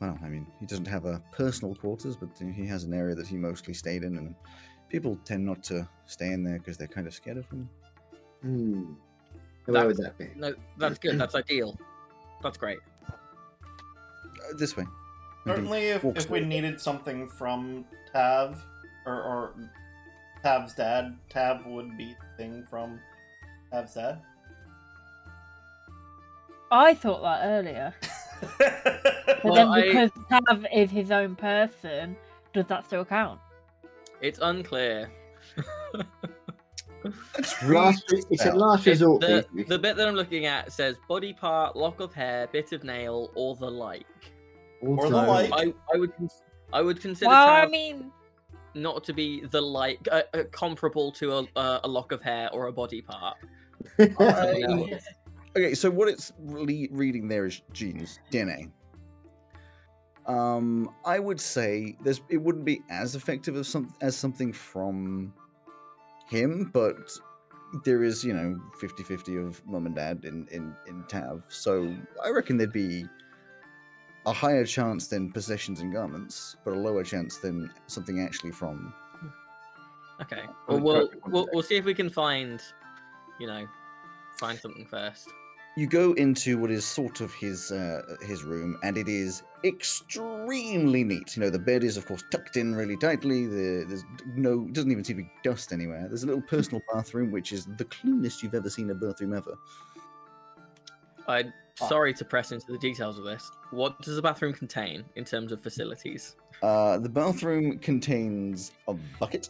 well, I mean, he doesn't have a personal quarters, but he has an area that he mostly stayed in, and people tend not to stay in there because they're kind of scared of him. Hmm. Where would That's- that be? No, that's good. That's ideal. That's great. Uh, this way. And Certainly, if, if we needed something from Tav, or, or Tav's dad, Tav would be the thing from Tav's dad. I thought that earlier. But Well, then I- because Tav is his own person, does that still count? It's unclear. Let's Last, it's a last resort. the, the bit that I'm looking at says body part, lock of hair, bit of nail, or the like. Or the like. I, I would I would consider Well, I mean, not to be the like uh, uh, comparable to a, uh, a lock of hair or a body part. I- No. Okay, so what it's really reading there is genes, DNA. Um, I would say there's it wouldn't be as effective as some as something from him, but there is, you know, 50-50 of mum and dad in, in, in Tav. So I reckon there'd be a higher chance than possessions and garments, but a lower chance than something actually from Okay. Well, we'll, we'll, we'll see if we can find, you know, find something first. You go into what is sort of his uh, his room, and it is extremely neat. You know, the bed is of course tucked in really tightly. The, there's no doesn't even seem to be dust anywhere. There's a little personal bathroom, which is the cleanest you've ever seen a bathroom ever. I'm sorry to press into the details of this. What does the bathroom contain in terms of facilities? Uh, the bathroom contains a bucket,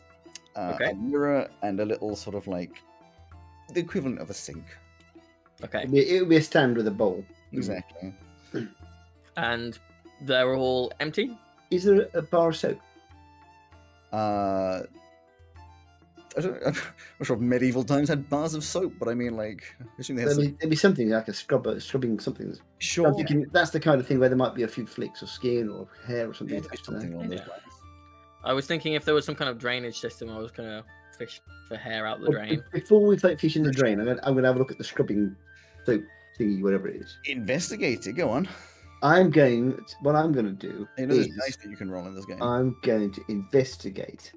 uh, Okay. a mirror, and a little sort of like the equivalent of a sink. Okay. It'd be, it would be a stand with a bowl. Exactly. And they're all empty? Is there a bar of soap? Uh, I don't, I'm not sure if medieval times had bars of soap, but I mean, like, I assume they had There'd some- be, there'd be something like a scrubber, scrubbing something. Sure. I'm thinking that's the kind of thing where there might be a few flakes of skin or hair or something Yeah, attached to something that. along those Yeah. lines. I was thinking if there was some kind of drainage system, I was gonna fish for hair out the Well, drain. Before we take fish in the drain, I'm gonna, I'm gonna have a look at the scrubbing soap thingy, whatever it is. Investigate it. Go on. I'm going. What I'm going to do You know, is there's dice that you can roll in this game. I'm going to investigate.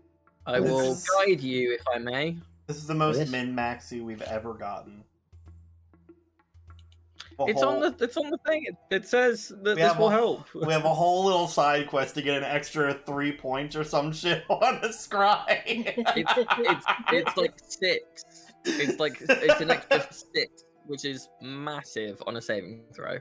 I This will is- guide you if I may. This is the most Yes. min maxy we've ever gotten. A It's on the it's on the thing. It, it says that We this will a- help. We have a whole little side quest to get an extra three points or some shit on the scry. It's it's it's like six. It's like it's an extra six, which is massive on a saving throw.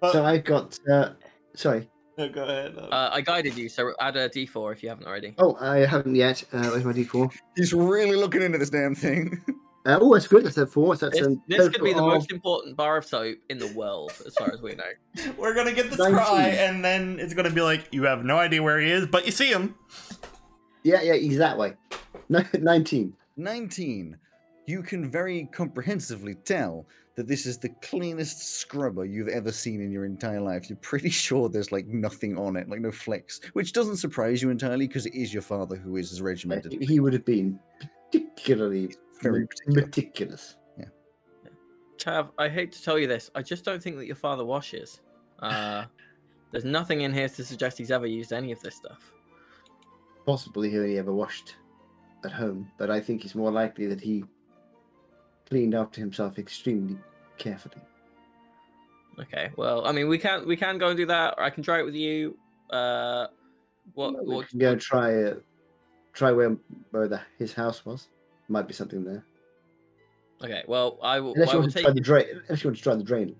But- so I've got. Uh, sorry. No, go ahead. uh, Uh, I guided you, so add a d4 if you haven't already. Oh, I haven't yet. Uh, where's my D4? He's really looking into this damn thing. Uh, oh, that's good. That's a four. So that's This, a this could be the total of- most important bar of soap in the world, as far as we know. We're gonna get the 19. scry, and then it's gonna be like, you have no idea where he is, but you see him. Yeah, yeah, he's that way. Nineteen. 19. 19. You can very comprehensively tell that this is the cleanest scrubber you've ever seen in your entire life. You're pretty sure there's like nothing on it, like no flecks, which doesn't surprise you entirely because it is your father who is as regimented. He would have been particularly Very particular. meticulous. Yeah. Tav, I hate to tell you this, I just don't think that your father washes. Uh, there's nothing in here to suggest he's ever used any of this stuff. Possibly he only ever washed at home, but I think it's more likely that he cleaned after himself extremely carefully. Okay. Well, I mean, we can we can go and do that, or I can try it with you. Uh, what? we what can go and try uh, try where where the, his house was. Might be something there. okay. Well, I will. Unless I you will want to take. try the drain. Unless you want to try the drain.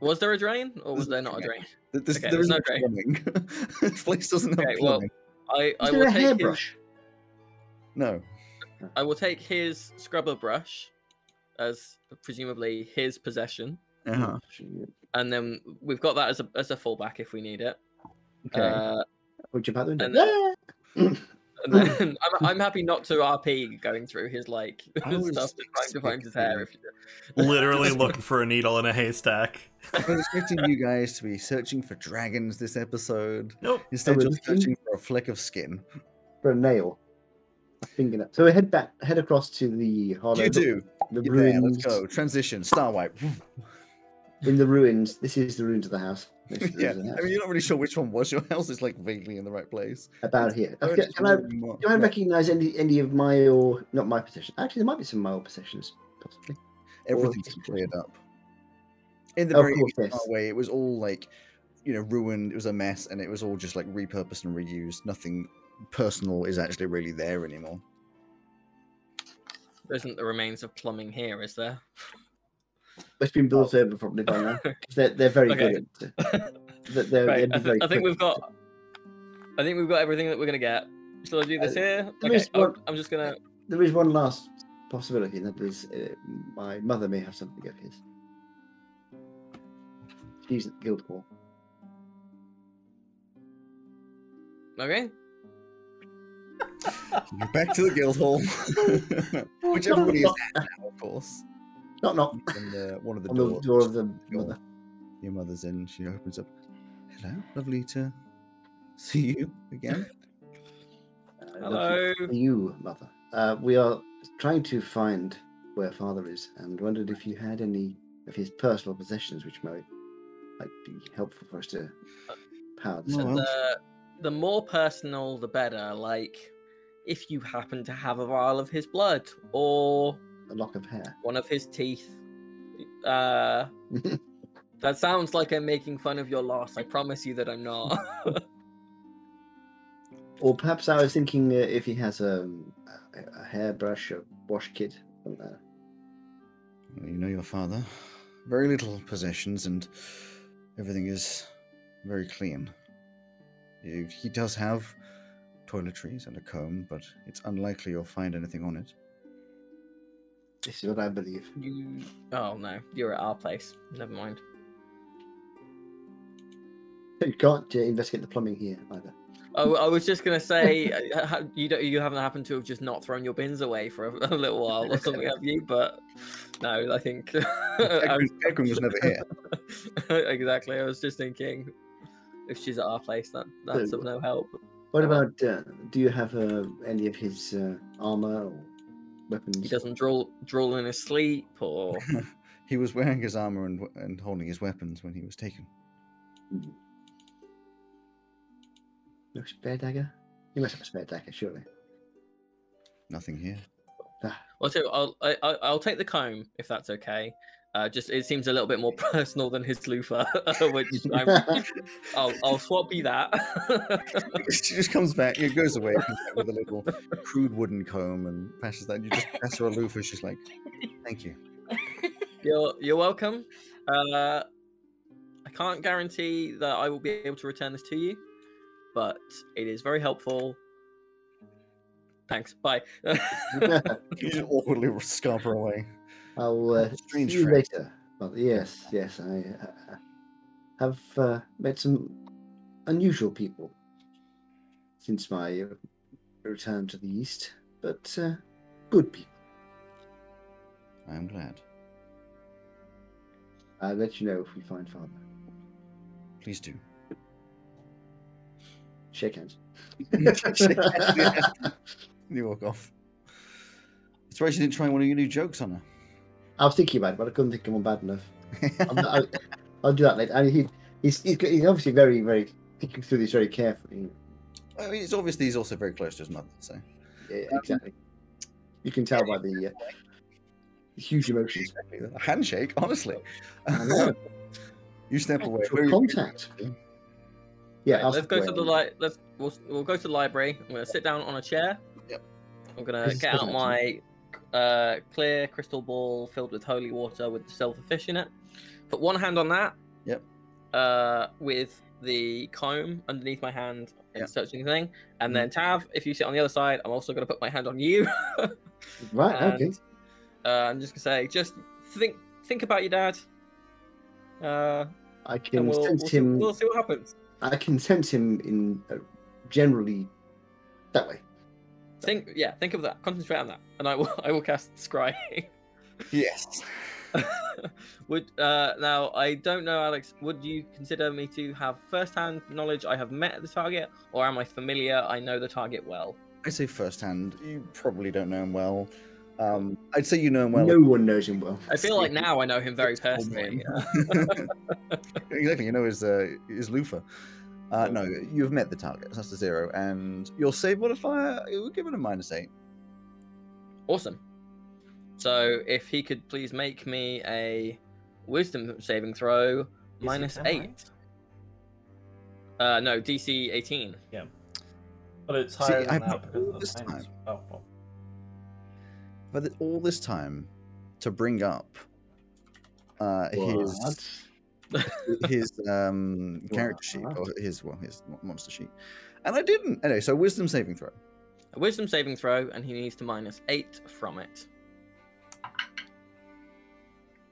Was there a drain, or was there not a drain? Th- This, Okay, there there's no no drain. plumbing. this place doesn't have Okay, well. I I Is will there a take his. No. I will take his scrubber brush as presumably his possession, Uh-huh. and then we've got that as a as a fallback if we need it. Okay. Uh, We'll jump out the and and then I'm, I'm happy not to RP going through his like I stuff and trying to find his hair. If Literally looking for a needle in a haystack. I was expecting you guys to be searching for dragons this episode. Nope. Instead, we're searching for a fleck of skin. for a nail. Fingernail. So we head back, head across to the hollow. You do. The You're there, ruins. let's go. Transition. Star wipe. In the ruins. This is the ruins of the house. The yeah. ruins of the I mean, you're not really sure which one was your house. It's like vaguely in the right place. About here. Oh, Okay, can I, do I recognize any any of my or not my possessions? Actually, there might be some of my old possessions, possibly. Everything's cleared up. In the Of very yes. way, it was all like, you know, ruined. It was a mess, and it was all just like repurposed and reused. Nothing personal is actually really there anymore. there isn't the remains of plumbing here, is there? It's been built over probably by now. They're, they're very Okay. good they're, they're, right. they'd I, very th- I think we've got. I think we've got everything that we're gonna get. Shall I do this Uh, here? there Okay. is oh, one- I'm just gonna. There is one last possibility, and that is uh, my mother may have something of his. She's at Guildhall. Okay. You're back to the guild hall, which everybody is at now, of course. Not not And uh, one of the on the doors. door of the Door. mother. Your mother's in. She opens up. Hello, lovely to see you again. Uh, Hello. You, mother. Uh, we are trying to find where father is, and wondered if you had any of his personal possessions, which might might be helpful for us to power the Oh, well. The the more personal, the better. Like, if you happen to have a vial of his blood or A lock of hair. one of his teeth. Uh, that sounds like I'm making fun of your loss. I promise you that I'm not. Or perhaps I was thinking uh, if he has um, a, a hairbrush, a wash kit. something. Well, You know your father. Very little possessions, and everything is very clean. He does have toiletries and a comb, but it's unlikely you'll find anything on it. This is what I believe. you. Oh no, you're at our place. Never mind. You can't uh, investigate the plumbing here either. Oh, I was just gonna say uh, you don't. You haven't happened to have just not thrown your bins away for a, a little while or something, have you? But no, I think. I was- Edwin, Edwin was never here. exactly. I was just thinking, if she's at our place, that that's of no help. What about? Uh, do you have uh, any of his uh, armor or weapons? He doesn't drool drool in his sleep, or He was wearing his armor and, and holding his weapons when he was taken. No spare dagger. You must have a spare dagger, surely. Nothing here. Ah, Well, so I'll I, I- I'll take the comb if that's okay. Uh, just it seems a little bit more personal than his loofah, which I'm, I'll I'll swap you that. she just comes back. It goes away back with a little crude wooden comb and passes that. You just pass her a loofah. She's like, "Thank you." you're you're welcome. Uh, I can't guarantee that I will be able to return this to you, but it is very helpful. Thanks. Bye. You just awkwardly scamper away. I'll uh, Strange see you friend. later. Well, yes, yes, I uh, have uh, met some unusual people since my uh, return to the east, but uh, good people. I am glad. I'll let you know if we find father. Please do. Shake hands. Shake hands. You walk off. Surprised you didn't try one of your new jokes on her. I was thinking about it, but I couldn't think of one bad enough. I'll, I'll, I'll do that later. I mean, he, he's, he's he's obviously very very thinking through this very carefully. I mean, it's obviously he's also very close to his mother. So Yeah, exactly. You can tell by the. Uh, huge emotions. A handshake, honestly. You step away. Actual contact. Yeah, Right, let's go to the li- let's we'll, we'll go to the library. I'm gonna sit down on a chair. Yep. I'm gonna This get out my uh, clear crystal ball filled with holy water with the silver fish in it. Put one hand on that. Yep. Uh, with the comb underneath my hand and Yep. searching the thing, and Mm-hmm. then Tav, if you sit on the other side, I'm also gonna put my hand on you. Right, okay. uh, I'm just gonna say, just think think about your dad. Uh, I can we'll, sense we'll, see, him. we'll see what happens. I can sense him in uh, generally that way. Think, yeah, think of that. Concentrate on that, and I will, I will cast Scry. Yes. would uh, now I don't know, Alex. Would you consider me to have first-hand knowledge? I have met the target, or am I familiar? I know the target well. I say first-hand. You probably don't know him well. Um, I'd say you know him well. no one knows him well. I feel like now I know him very personally. man. exactly. You know his uh, his loofah. Uh, no, you've met the target. That's a zero, and your save modifier. We'll give it a minus eight. Awesome. So if he could please make me a Wisdom saving throw minus ten, eight. right? Uh, no, DC 18. Yeah, But it's See, higher I than that put because all of the this times. time. Oh, well. But all this time to bring up uh, his his um, character sheet or his well his monster sheet, and I didn't. Anyway, so wisdom saving throw. A Wisdom saving throw, and he needs to minus eight from it.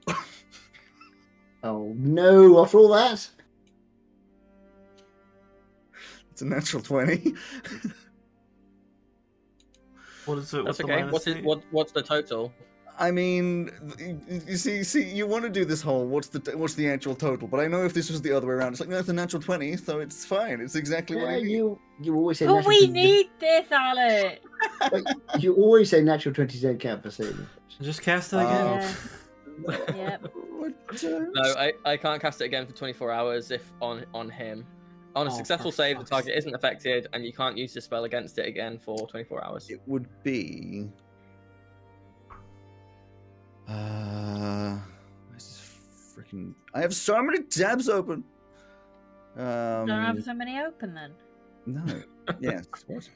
Oh no! After all that, It's a natural twenty. What is it? That's with the okay. What's it? What What's the total? I mean, you- you see, see, you want to do this whole what's the what's the actual total? But I know if this was the other way around, it's like no, it's a natural twenty, so it's fine. It's exactly what yeah, I need. you you always say But natural we 20 need this, Alex. but you always say natural twenty don't count for saving. Just cast it Uh, again. Yeah. Yep. Uh, No, I, I can't cast it again for 24 hours if on on him. On a Oh, successful save, the target isn't affected, and you can't use the spell against it again for 24 hours. It would be. Uh, where's this freaking? I have so many tabs open. Um, Don't have so many open then. no. Yes. What?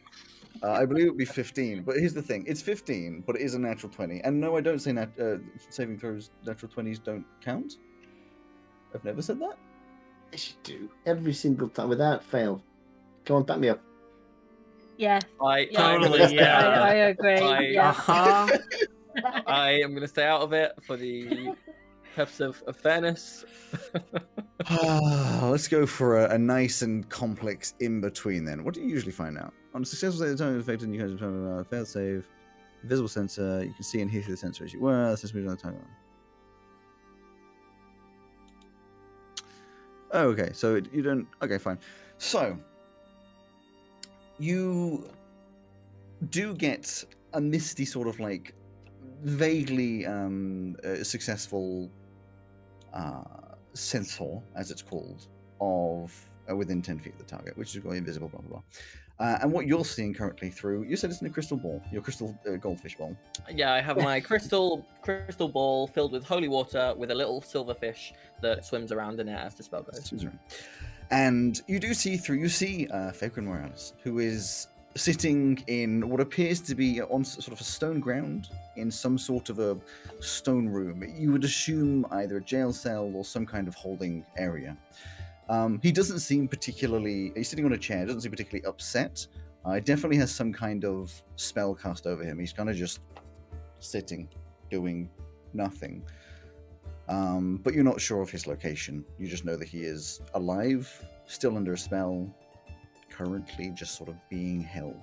Uh, I believe it would be 15. But here's the thing: it's 15, but it is a natural 20. And no, I don't say nat- uh, saving throws. Natural 20s don't count. I've never said that. Yes, you do every single time without fail. Come on, back me up. Yeah, I, Yeah. I'm Totally, stay out I, I agree. I- yeah. Uh-huh. I am going to stay out of it for the purpose of, of fairness. Ah, let's go for a, a nice and complex in between then. What do you usually find out? On a successful save, the time affected, and you guys determine a failed save. Visible sensor, you can see and hear through the sensor as you were. That's just moving on the timeline. Oh, okay. So it, you don't. Okay, fine. So you do get a misty sort of like vaguely um, uh, successful uh, sensor, as it's called, of uh, within 10 feet of the target, which is going invisible, blah, blah, blah. Uh, and what you're seeing currently through, you said it's in a crystal ball, your crystal uh, goldfish ball. Yeah, I have my crystal crystal ball filled with holy water with a little silver fish that swims around in it as the spell goes. And you do see through, you see uh, Fagrin Morales, who is sitting in what appears to be on sort of a stone ground in some sort of a stone room. You would assume either a jail cell or some kind of holding area. Um, he doesn't seem particularly, he's sitting on a chair, doesn't seem particularly upset. Uh, he definitely has some kind of spell cast over him. He's kind of just sitting, doing nothing. Um, but you're not sure of his location. You just know that he is alive, still under a spell, currently just sort of being held.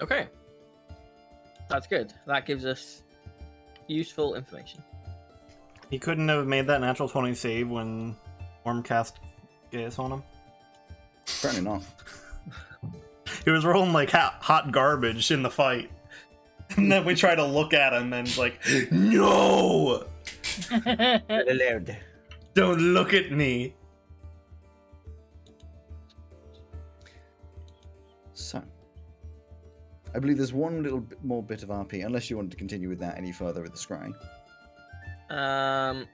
Okay. That's good. That gives us useful information. He couldn't have made that natural 20 save when Orm cast Geas on him. Apparently not. He was rolling like hot, hot garbage in the fight. And then we try to look at him and it's like, no! Don't look at me! I believe there's one little bit more bit of RP, unless you wanted to continue with that any further with the scry. Um.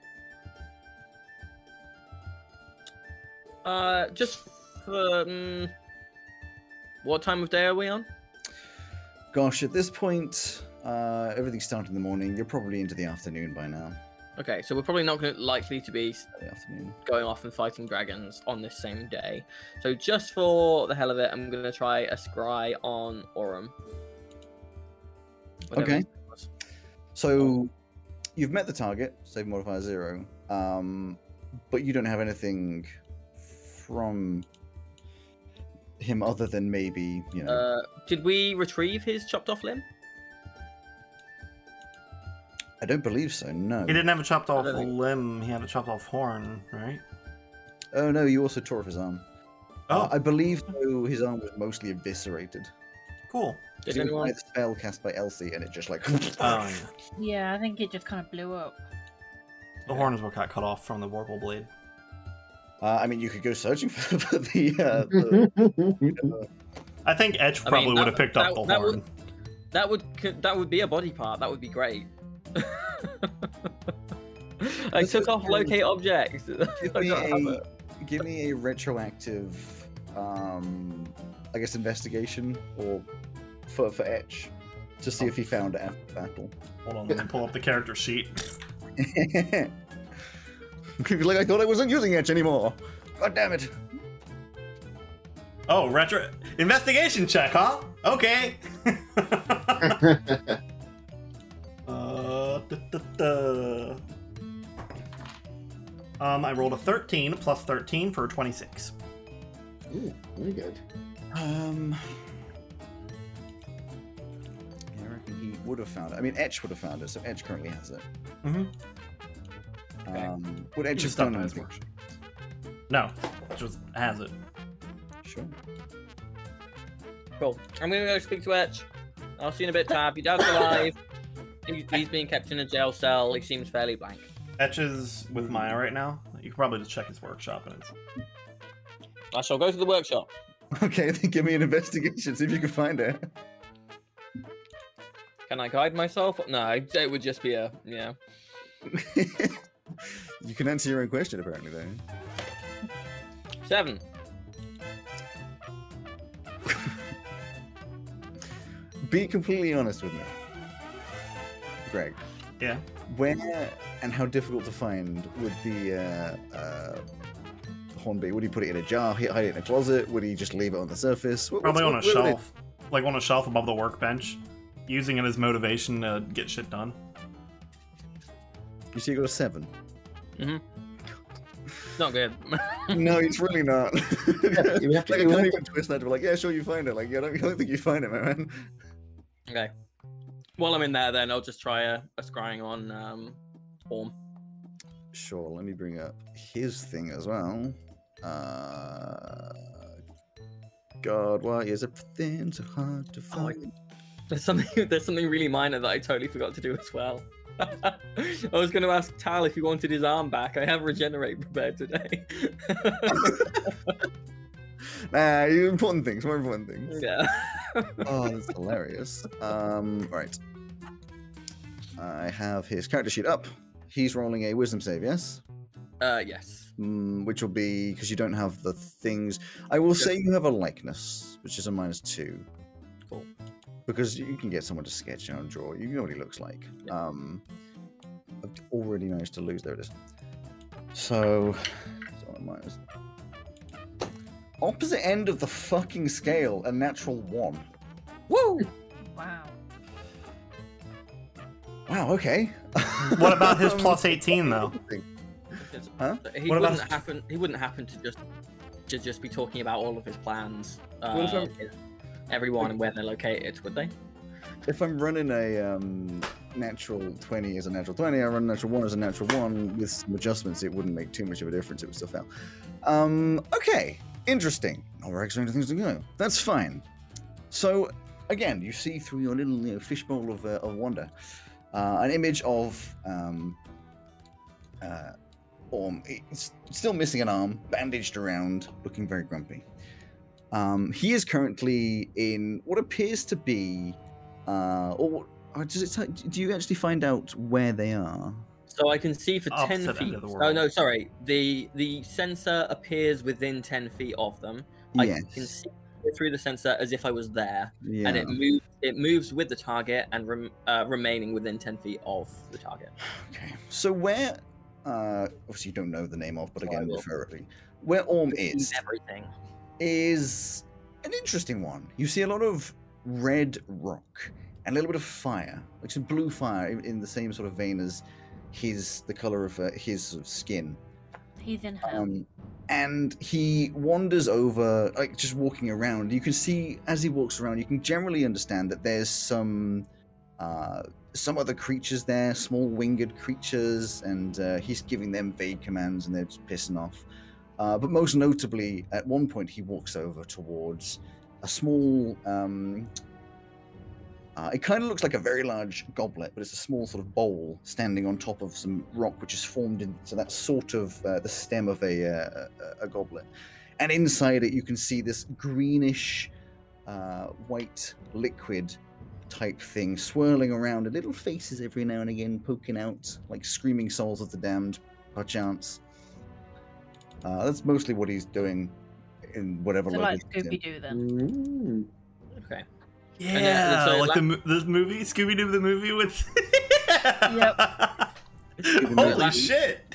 Uh, just for um, what time of day are we on? Gosh, at this point, uh, everything started in the morning. You're probably into the afternoon by now. Okay, so we're probably not going to likely to be going off and fighting dragons on this same day. So just for the hell of it, I'm going to try a scry on Aurum. Okay. his name was. So you've met the target, save modifier zero, um, but you don't have anything from him other than maybe you know. Uh, did we retrieve his chopped off limb? I don't believe so. No. He didn't have a chopped off think- limb. He had a chopped off horn, right? Oh no, you also tore off his arm. Uh, Oh, I believe though his arm was mostly eviscerated. cool. Did He was anyone? by the spell cast by Elsie, and it just like. Oh, yeah. Yeah, I think it just kind of blew up. The horn is what got cut off from the warble blade. Uh, I mean, you could go searching for, for the. Uh, the I think Etch I mean, probably would have picked up the that horn. would- That would that would be a body part. That would be great. I This took is off really- locate objects. give I me don't have a it. give me a retroactive, um, I guess investigation or for for Etch to see if he found it after battle. Hold on, let me pull up the character sheet. like I thought I wasn't using Etch anymore. God damn it! Oh, retro investigation check, huh? Okay. Da, da, da. Um, I rolled a 13 plus 13 for 26. Ooh, very good. Um, yeah, I reckon he would have found it. I mean, Etch would have found it, so Etch currently has it. Mm-hmm. Okay. Um, would Etch have just stuck done by his anything? workshop. No, just has it. Sure. Cool. I'm gonna go speak to Etch. I'll see you in a bit, Tav. Your dad's alive. He's, he's being kept in a jail cell. He seems fairly blank. Etch is with Maya right now. You can probably just check his workshop and it's. I shall go to the workshop. Okay, then give me an investigation. See if you can find it. Can I guide myself? No, it would just be a yeah. you can answer your own question, apparently, though. Seven. Be completely honest with me, Greg. Yeah. Where and how difficult to find would the uh, uh, horn be? Would he put it in a jar, hide it in a closet? Would he just leave it on the surface? What- Probably on a what's- it- shelf. Like on a shelf above the workbench. Using it as motivation to get shit done. You see, you got a seven. It's not good. no, it's really not. you have to- like, I can't have even twist that to be like, yeah, sure, you find it. Like, yeah, I don't, I don't think you find it, man. okay. While I'm in there, then I'll just try a, a scrying on um, Orm. Sure, let me bring up his thing as well. Uh, God, why is everything so hard to Oh, find? There's something there's something really minor that I totally forgot to do as well. I was going to ask Tal if he wanted his arm back. I have regenerate prepared today. Nah, you important things, more important things. yeah. oh, that's hilarious. Um, right. I have his character sheet up. He's rolling a wisdom save, yes? Uh, yes. Mm, which will be because you don't have the things. I will say you have a likeness, which is a minus two. Cool. Because you can get someone to sketch out and draw. You know what he looks like. Um, I've already managed to lose. There it is. So, so minus. Opposite end of the fucking scale, a natural one. Woo! Wow. Wow. Okay. What about his plus 18 though? Huh? He What about wouldn't his- happen. He wouldn't happen to just to just be talking about all of his plans. Uh, What if I'm- with everyone and where they're located, would they? If I'm running a um, natural 20 as a natural 20, I run a natural 1 as a natural 1. With some adjustments, it wouldn't make too much of a difference. It would still fail. Um, okay, interesting. Where I expected things to go. That's fine. So, again, you see through your little you know, fishbowl of, uh, of wonder uh, an image of um, uh, Orm. It's still missing an arm, bandaged around, looking very grumpy. Um, he is currently in what appears to be, uh, or, or does it? tell- Do you actually find out where they are? So I can see for ten feet. Oh no, sorry. The the sensor appears within ten feet of them. I yes. can see through the sensor as if I was there, yeah. and it moves. It moves with the target and rem, uh, remaining within ten feet of the target. Okay. So where? Uh, obviously you don't know the name of, but Oh, again, will. preferably where Orm is everything. is an interesting one. You see a lot of red rock and a little bit of fire, like some blue fire in- in the same sort of vein as his the color of uh, his sort of skin. He's in hell. Um, and he wanders over, like just walking around. You can see as he walks around, you can generally understand that there's some uh, some other creatures there, small winged creatures, and uh, he's giving them vague commands, and they're just pissing off. Uh, but most notably, at one point, he walks over towards a small. Um, uh, it kind of looks like a very large goblet, but it's a small sort of bowl standing on top of some rock, which is formed into that sort of uh, the stem of a, uh, a a goblet. And inside it, you can see this greenish, uh, white liquid type thing swirling around, and little faces every now and again poking out, like screaming souls of the damned, perchance. Uh, that's mostly what he's doing in whatever so like he's in. Scooby Doo then. Mm. Okay. Yeah, then- so like la- the mo- the movie Scooby Doo the movie with. Scooby-Doo. Holy shit!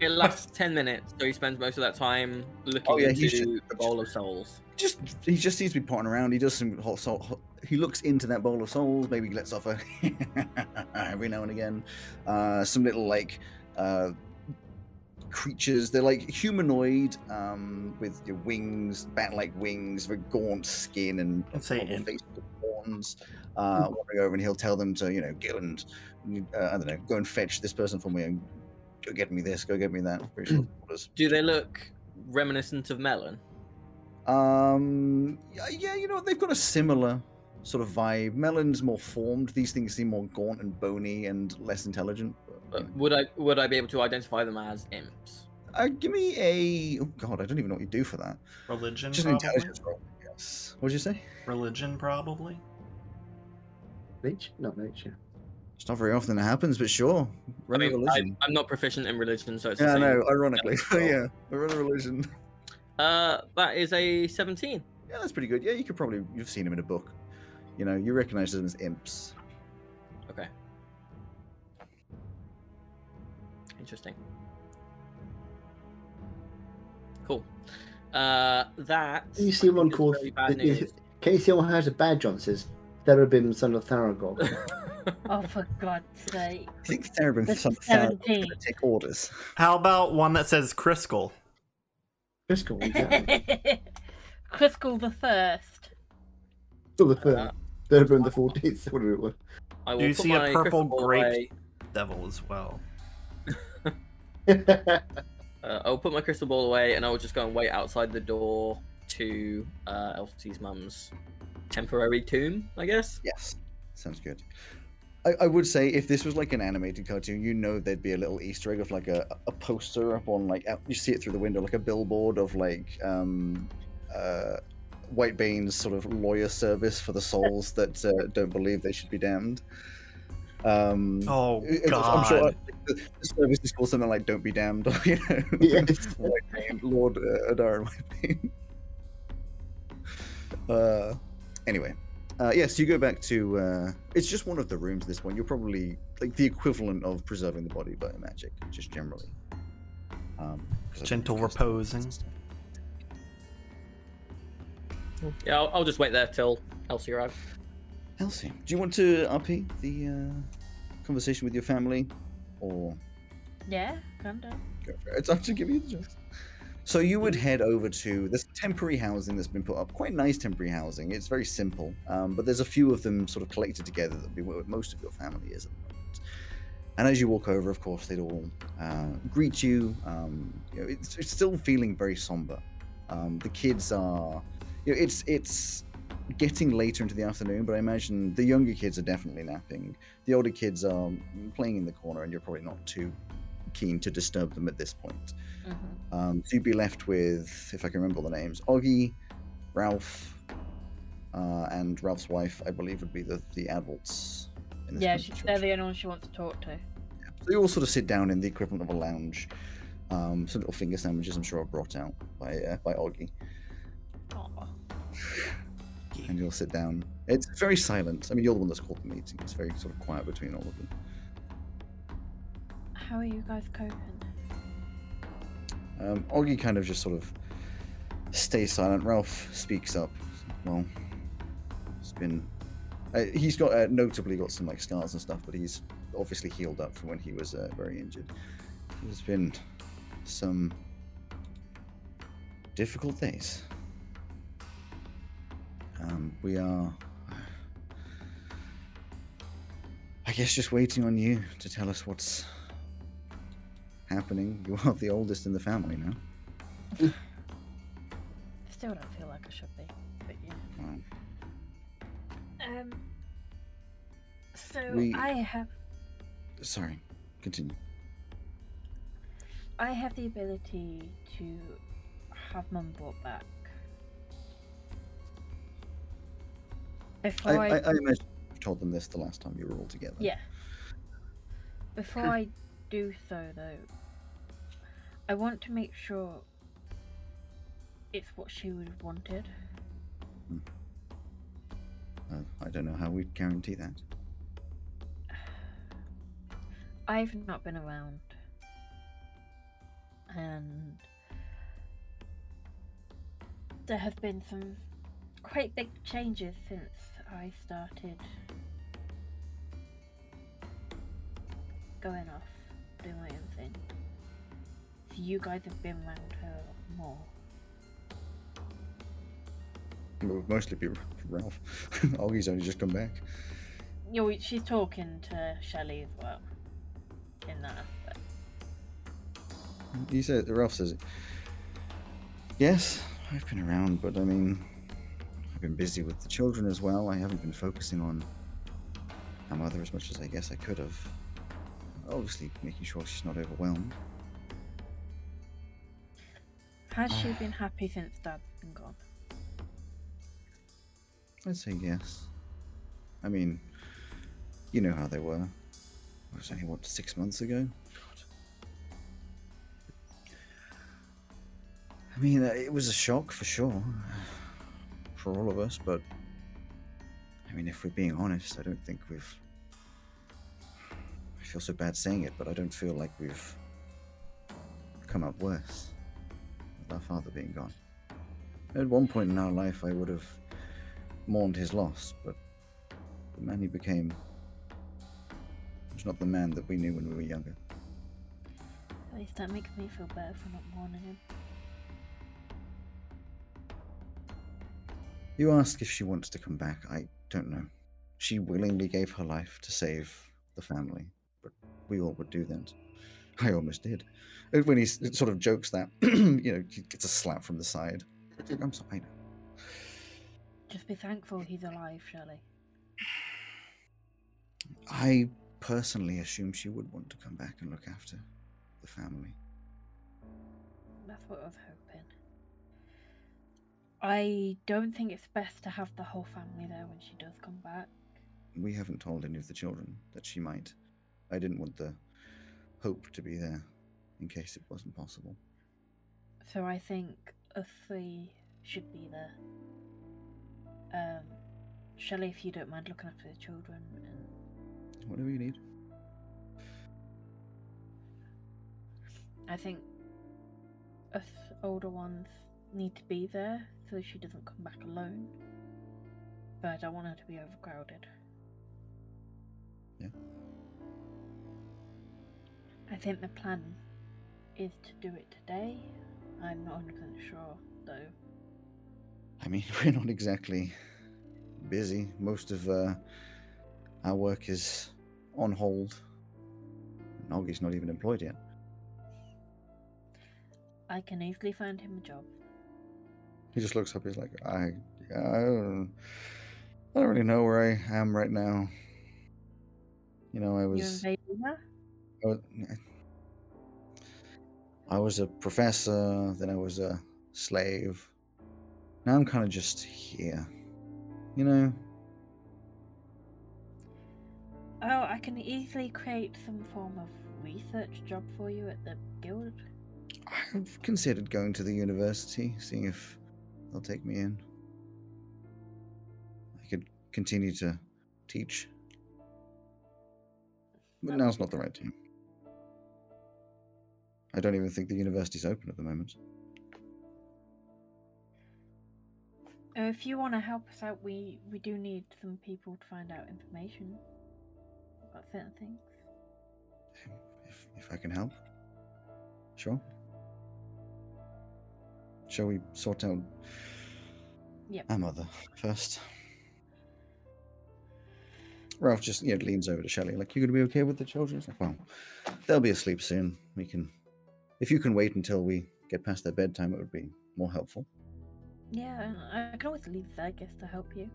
It lasts ten minutes, so he spends most of that time looking Oh, yeah, into he's just- the bowl of souls. just he just seems to be potting around. He does some hot salt. He looks into that bowl of souls. Maybe he lets off a every now and again. Uh, some little like uh, creatures. They're like humanoid um, with your wings, bat-like wings, with gaunt skin, and Let's say face with horns. Uh, wandering over, and he'll tell them to you know go and uh, I don't know go and fetch this person for me and go get me this, go get me that. Sure. Do they look reminiscent of Melon? Um, yeah, yeah, you know, they've got a similar sort of vibe. Melon's more formed. These things seem more gaunt and bony and less intelligent. But, But would I would I be able to identify them as imps? uh, give me a. Oh God, I don't even know what you do for that. Religion, Just an intelligence roll. Yes. What'd you say? Religion, probably. Nature? Not nature. It's not very often it happens, but sure. Run a mean, I, religion. I'm not proficient in religion, so it's the yeah, I same. know. Ironically, roll. yeah. Run a religion. Uh, that is a 17. Yeah, that's pretty good. Yeah, you could probably you've seen him in a book. You know, you recognize them as imps. Okay. Interesting. Uh, that. Can you see one called? very bad the- the- news. Can you see one has a badge on? It says Therabim, son of Tharagog. Oh, for God's sake. I think Therabin This some is Therabin's gonna take orders. How about one that says Criskel? Driscoll, exactly. Criscal the First. Still the third. Therabim the fourteenth. Whatever it was. I Do you see a purple crystal grape? away. Devil as well. Uh, I'll put my crystal ball away, and I'll just go and wait outside the door to uh, Elsie's mum's temporary tomb, I guess. Yes, sounds good. I, I would say if this was like an animated cartoon, you know there'd be a little Easter egg of like a, a poster up on like you see it through the window, like a billboard of like um, uh, White Bane's sort of lawyer service for the souls that uh, don't believe they should be damned. Um, Oh it- God! I'm sure the, the service is called something like "Don't be damned," or you know, Yes. White Lord uh, Adaran White Bane. Uh, anyway, uh, yes, you go back to. Uh, it's just one of the rooms. This one, you're probably like the equivalent of preserving the body by magic, just generally. Um, 'cause of Gentle reposing. Yeah, I'll, I'll just wait there till Elsie arrives. Elsie, do you want to RP the uh, conversation with your family, or Yeah, calm down. go for it? It's up to give you the choice. So you would head over to this temporary housing that's been put up. Quite nice temporary housing. It's very simple, um, but there's a few of them sort of collected together that be where most of your family is at the moment. And as you walk over, of course, they'd all uh, greet you. Um, you know, it's, it's still feeling very somber. Um, the kids are, you know, it's it's getting later into the afternoon, but I imagine the younger kids are definitely napping. The older kids are playing in the corner, and you're probably not too keen to disturb them at this point. hmm Um, so you'd be left with, if I can remember the names, Augie, Ralph, uh, and Ralph's wife, I believe, would be the, the adults. Yeah, kind of she, they're the only ones she wants to talk to. So you all sort of sit down in the equivalent of a lounge. Um, some little finger sandwiches, I'm sure, are brought out by uh, by Augie, Aw. and you'll sit down. It's very silent. I mean, you're the one that's called the meeting. It's very sort of quiet between all of them. How are you guys coping? Um, Augie kind of just sort of stays silent. Ralph speaks up. Well, it's been. Uh, he's got uh, notably got some like scars and stuff, but he's obviously healed up from when he was uh, very injured. There's been some difficult days. Um, we are, I guess, just waiting on you to tell us what's happening. You are the oldest in the family now. I still don't feel like I should be, but yeah. Well, Um. So We- I have sorry, continue. I have the ability to have mum brought back. I, Before I, I imagine you told them this the last time you were all together. Yeah. Before I do so, though, I want to make sure it's what she would have wanted. Uh, I don't know how we'd guarantee that. I've not been around. And there have been some quite big changes since I started going off, doing my own thing. So you guys have been around her more. It would mostly be Ralph. Augie's only just come back. You know, she's talking to Shelley as well. In that aspect. He said, Ralph says, it. Yes, I've been around, but I mean, been busy with the children as well. I haven't been focusing on my mother as much as I guess I could have. Obviously, making sure she's not overwhelmed. Has she been happy since Dad's been gone? I'd say yes. I mean, you know how they were. It was only, what, six months ago? God. I mean, it was a shock for sure. For all of us, but. I mean, if we're being honest, I don't think we've. I feel so bad saying it, but I don't feel like we've come up worse with our father being gone. At one point in our life, I would have mourned his loss, but the man he became was not the man that we knew when we were younger. At least that makes me feel better for not mourning him. You ask if she wants to come back. I don't know. She willingly gave her life to save the family, but we all would do that. I almost did. When he sort of jokes that, you know, he gets a slap from the side. I'm sorry. I know. Just be thankful he's alive, Shelley. I personally assume she would want to come back and look after the family. That's what I was hoping. I don't think it's best to have the whole family there when she does come back. We haven't told any of the children that she might. I didn't want the hope to be there in case it wasn't possible. So I think us three should be there. Um, Shelley, if you don't mind looking after the children, and Whatever you need. I think us older ones need to be there so she doesn't come back alone. But I don't want her to be overcrowded. Yeah. I think the plan is to do it today. I'm not 100% sure though. I mean, we're not exactly busy. Most of uh, our work is on hold. Noggy's not even employed yet. I can easily find him a job. He just looks up. He's like, I, I don't, I don't really know where I am right now. You know, I was? I was, I was a professor, then I was a slave, now I'm kind of just here. You know, Oh, I can easily create some form of research job for you at the guild. I've considered going to the university, seeing if they'll take me in. I could continue to teach. But now's not the right time. I don't even think the university's open at the moment. Uh, if you want to help us out, we we do need some people to find out information about certain things. If, if I can help. Sure. Shall we sort out Yep. our mother first? Ralph just you know, leans over to Shelley, like, you gonna be okay with the children? It's like, well, they'll be asleep soon. We can if you can wait until we get past their bedtime, it would be more helpful. Yeah, I can always leave Vegas to help you.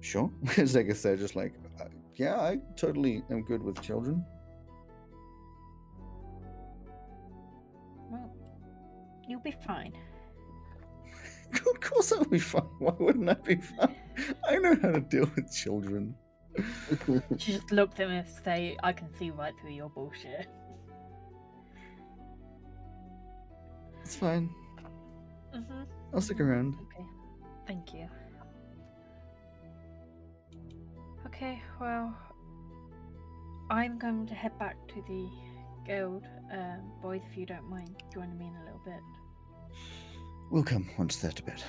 Sure. Zegeth said, just like, uh, yeah, I totally am good with children. Well, you'll be fine. of course I'll be fine. Why wouldn't I be fine? I know how to deal with children. She just looked at me and say, "I can see right through your bullshit." It's fine. Mhm. I'll stick around. Okay. Thank you. Okay, well, I'm going to head back to the guild. Um, boys, if you don't mind joining me in a little bit. We'll come once they're to bed.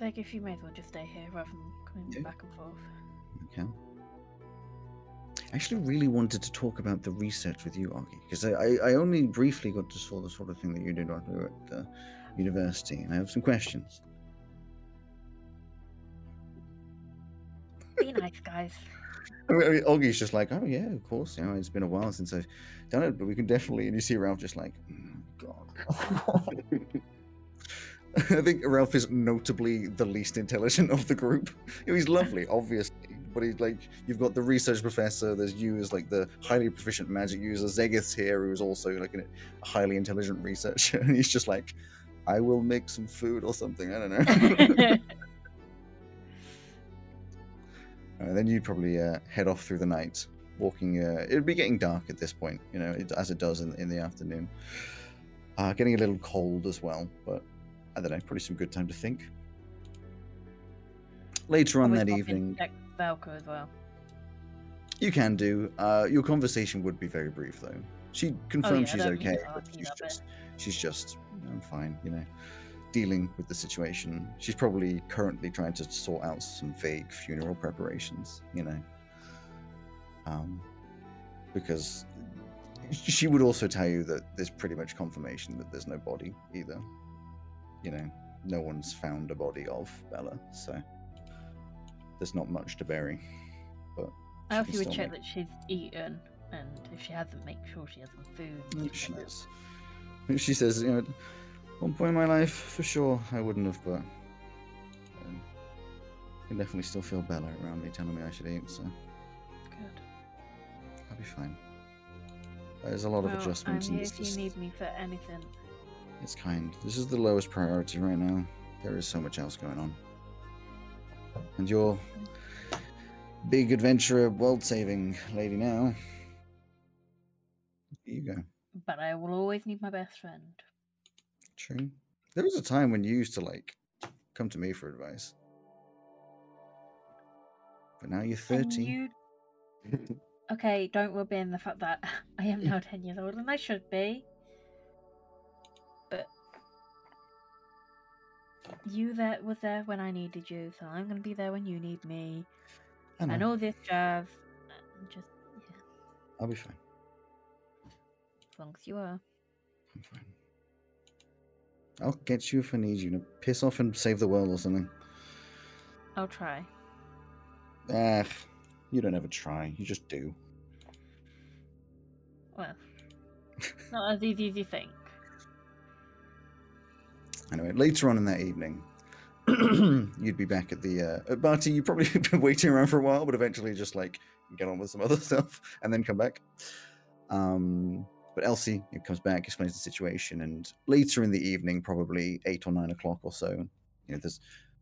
Like, if you may as well just stay here rather than coming Yeah. back and forth. Okay. I actually really wanted to talk about the research with you, Augie, because I, I, I only briefly got to saw the sort of thing that you did while we were at the university, and I have some questions. Be nice, guys. I mean, I mean, Augie's just like, oh yeah, of course. You know, it's been a while since I've done it, but we can definitely. And you see Ralph just like, "Mm, God. I think Ralph is notably the least intelligent of the group. You know, He's lovely, obviously, but he's like, you've got the research professor. There's you as like the highly proficient magic user. Zegeth's here, who's also like a highly intelligent researcher, and he's just like, I will make some food or something. I don't know. Uh, then you'd probably uh, head off through the night, walking. Uh, it'd be getting dark at this point, you know, it, as it does in, in the afternoon. Uh, getting a little cold as well, but I don't know, probably some good time to think. Later on Always that pop in evening, check Valka as well. you can do. Uh, your conversation would be very brief, though. She confirms yeah, I she's need okay, to but she's just, she's just, I'm fine, you know, dealing with the situation. She's probably currently trying to sort out some vague funeral preparations, you know, um, because she would also tell you that there's pretty much confirmation that there's no body either. You know, no one's found a body of Bella, so there's not much to bury. But I also would check make- that she's eaten, and if she hasn't, make sure she has some food. She is. She says, you know, at one point in my life, for sure, I wouldn't have, but um, I can definitely still feel Bella around me telling me I should eat, so Good. I'll be fine. There's a lot of adjustments, I'm here if you just, need me for anything. it's kind. This is the lowest priority right now. There is so much else going on. And you're big adventurer, world-saving lady now. Here you go. But I will always need my best friend. True. There was a time when you used to like come to me for advice. But now you're And 30. Okay, don't rub in the fact that I am now 10 years old, and I should be. But you there was there when I needed you, so I'm gonna be there when you need me. I know. And all this jazz. Just yeah, I'll be fine. as long as you are. I'm fine. I'll get you if I need you. to piss off and save the world or something. I'll try. Ah, you don't ever try. You just do. Well, not as easy as you think. Anyway, later on in that evening, you'd be back at the uh, at Barty. You'd probably been waiting around for a while, but eventually just like get on with some other stuff and then come back. Um, but But Elsie it comes back, explains the situation, and later in the evening, probably eight or nine o'clock or so, you know, there's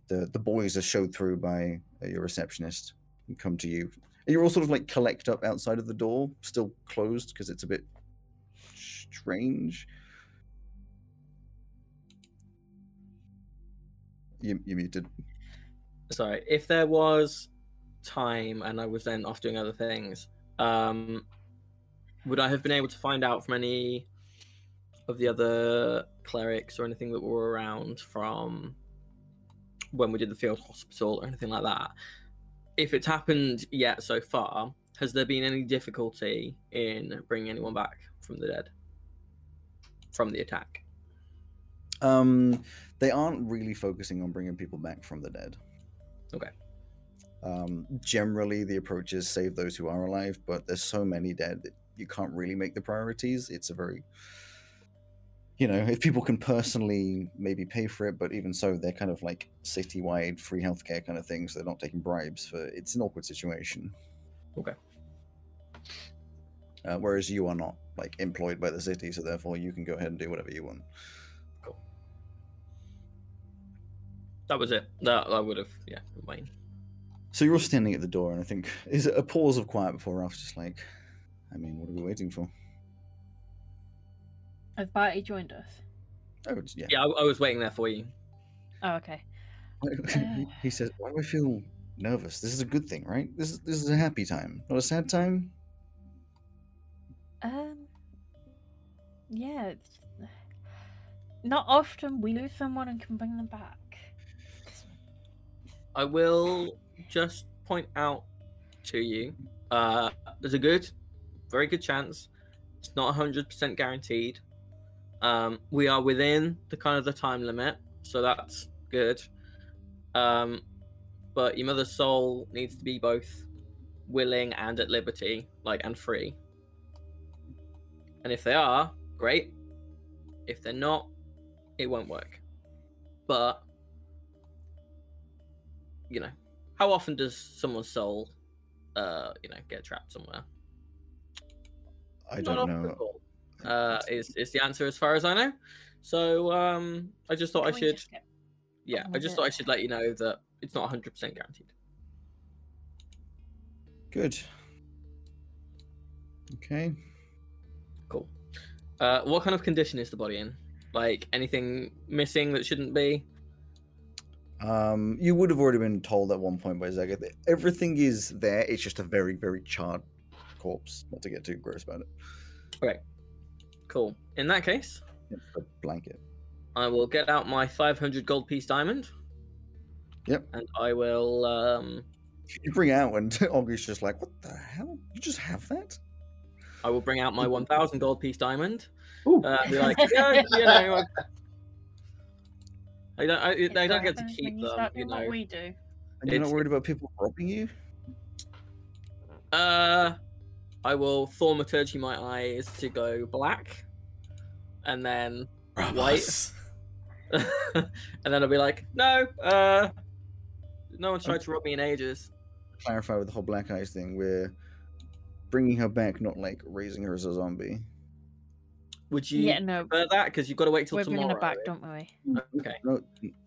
the the boys are showed through by uh, your receptionist and come to you. And you're all sort of like collect up outside of the door, still closed because it's a bit strange. You you muted. Sorry, if there was time and I was then off doing other things, um, would I have been able to find out from any of the other clerics or anything that were around from when we did the field hospital or anything like that? If it's happened yet so far, has there been any difficulty in bringing anyone back from the dead from the attack? Um, they aren't really focusing on bringing people back from the dead. Okay. Um, generally, the approach is save those who are alive, but there's so many dead that you can't really make the priorities. It's a very, you know, if people can personally maybe pay for it, but even so, they're kind of like citywide free healthcare kind of things. They're not taking bribes for. It's an awkward situation. Okay. Uh, whereas you are not like employed by the city, so therefore you can go ahead and do whatever you want. Cool. That was it. That I would have, yeah, been waiting. So you're all standing at the door, and I think is it a pause of quiet before Ralph's just like, I mean, what are we waiting for? Has Barty joined us? Oh, yeah. Yeah, I, I was waiting there for you. Oh, okay. he, he says, "Why do I feel nervous? This is a good thing, right? This is this is a happy time, not a sad time." Um. Yeah. It's... Not often we lose someone and can bring them back. I will just point out to you, uh, there's a good, very good chance. It's not 100% guaranteed. Um, we are within the kind of the time limit, so that's good. Um, but your mother's soul needs to be both willing and at liberty, like and free. And if they are, great. If they're not, it won't work. But you know, how often does someone's soul, uh, you know, get trapped somewhere? I Not don't often know. At all. Uh, is is the answer as far as I know. So um, I just thought I Can we should, just get yeah, I just it? thought I should let you know that it's not 100% guaranteed. Good. Okay. Cool. Uh, what kind of condition is the body in? Like anything missing that shouldn't be? Um, you would have already been told at one point by Zaga that everything is there. It's just a very, very charred corpse. Not to get too gross about it. Cool. In that case, a blanket. I will get out my 500 gold piece diamond. Yep. And I will um, You bring out, and Augie's just like, "What the hell? You just have that?" I will bring out my 1,000 gold piece diamond. Ooh. Uh, be like, yeah, you know, I, I don't, I, It's I don't get to keep when you them, start you doing what know. we do. And you're not worried about people robbing you? Uh, I will thaumaturgy my eyes to go black, and then Ramos. and then I'll be like, no, uh, no one's tried to rob me in ages. Clarify with the whole black eyes thing. We're bringing her back, not like raising her as a zombie. Would you Yeah, no. prefer that? Because you've got to wait till We're bringing her back, don't we? Okay. No.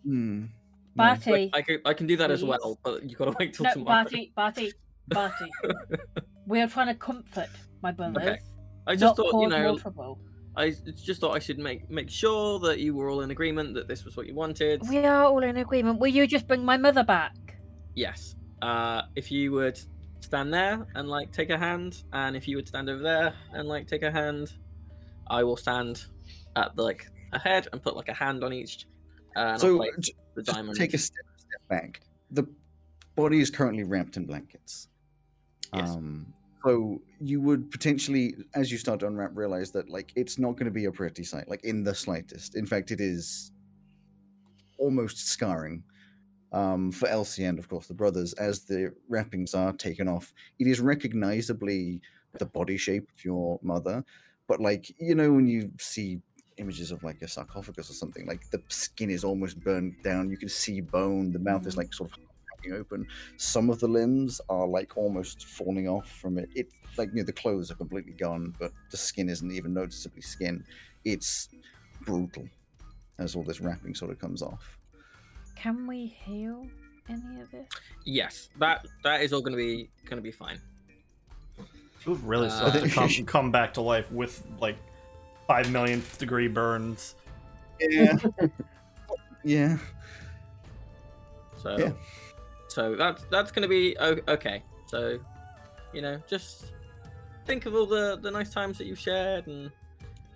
Mm, no. Barty. I can, I can do that as well, but you've got to wait till No, tomorrow. Barty, Barty, Barty. we are trying to comfort my brothers. I just not thought, you know, trouble. I just thought I should make make sure that you were all in agreement that this was what you wanted. We are all in agreement. Will you just bring my mother back? Yes. Uh, if you would stand there and like take a hand, and if you would stand over there and like take a hand, I will stand at the, like a head and put like a hand on each. Uh, and I'll So place the just diamond. take a step, step back. The body is currently wrapped in blankets. Yes. Um, so you would potentially, as you start to unwrap, realize that like it's not going to be a pretty sight, like in the slightest. In fact, it is almost scarring um, for Elsie and, of course, the brothers. As the wrappings are taken off, it is recognizably the body shape of your mother, but like you know when you see images of like a sarcophagus or something, like the skin is almost burned down. You can see bone. The mouth is Mhm. like sort of cracking open. Some of the limbs are like almost falling off from it. It like you know the clothes are completely gone, but the skin isn't even noticeably skin. It's brutal as all this wrapping sort of comes off. Can we heal any of it? Yes, that that is all going to be going to be fine. It would really Uh, suck to come, come back to life with like five millionth degree burns. Yeah. yeah. So, Yeah. So that's that's going to be okay. So, you know, just think of all the the nice times that you've shared, and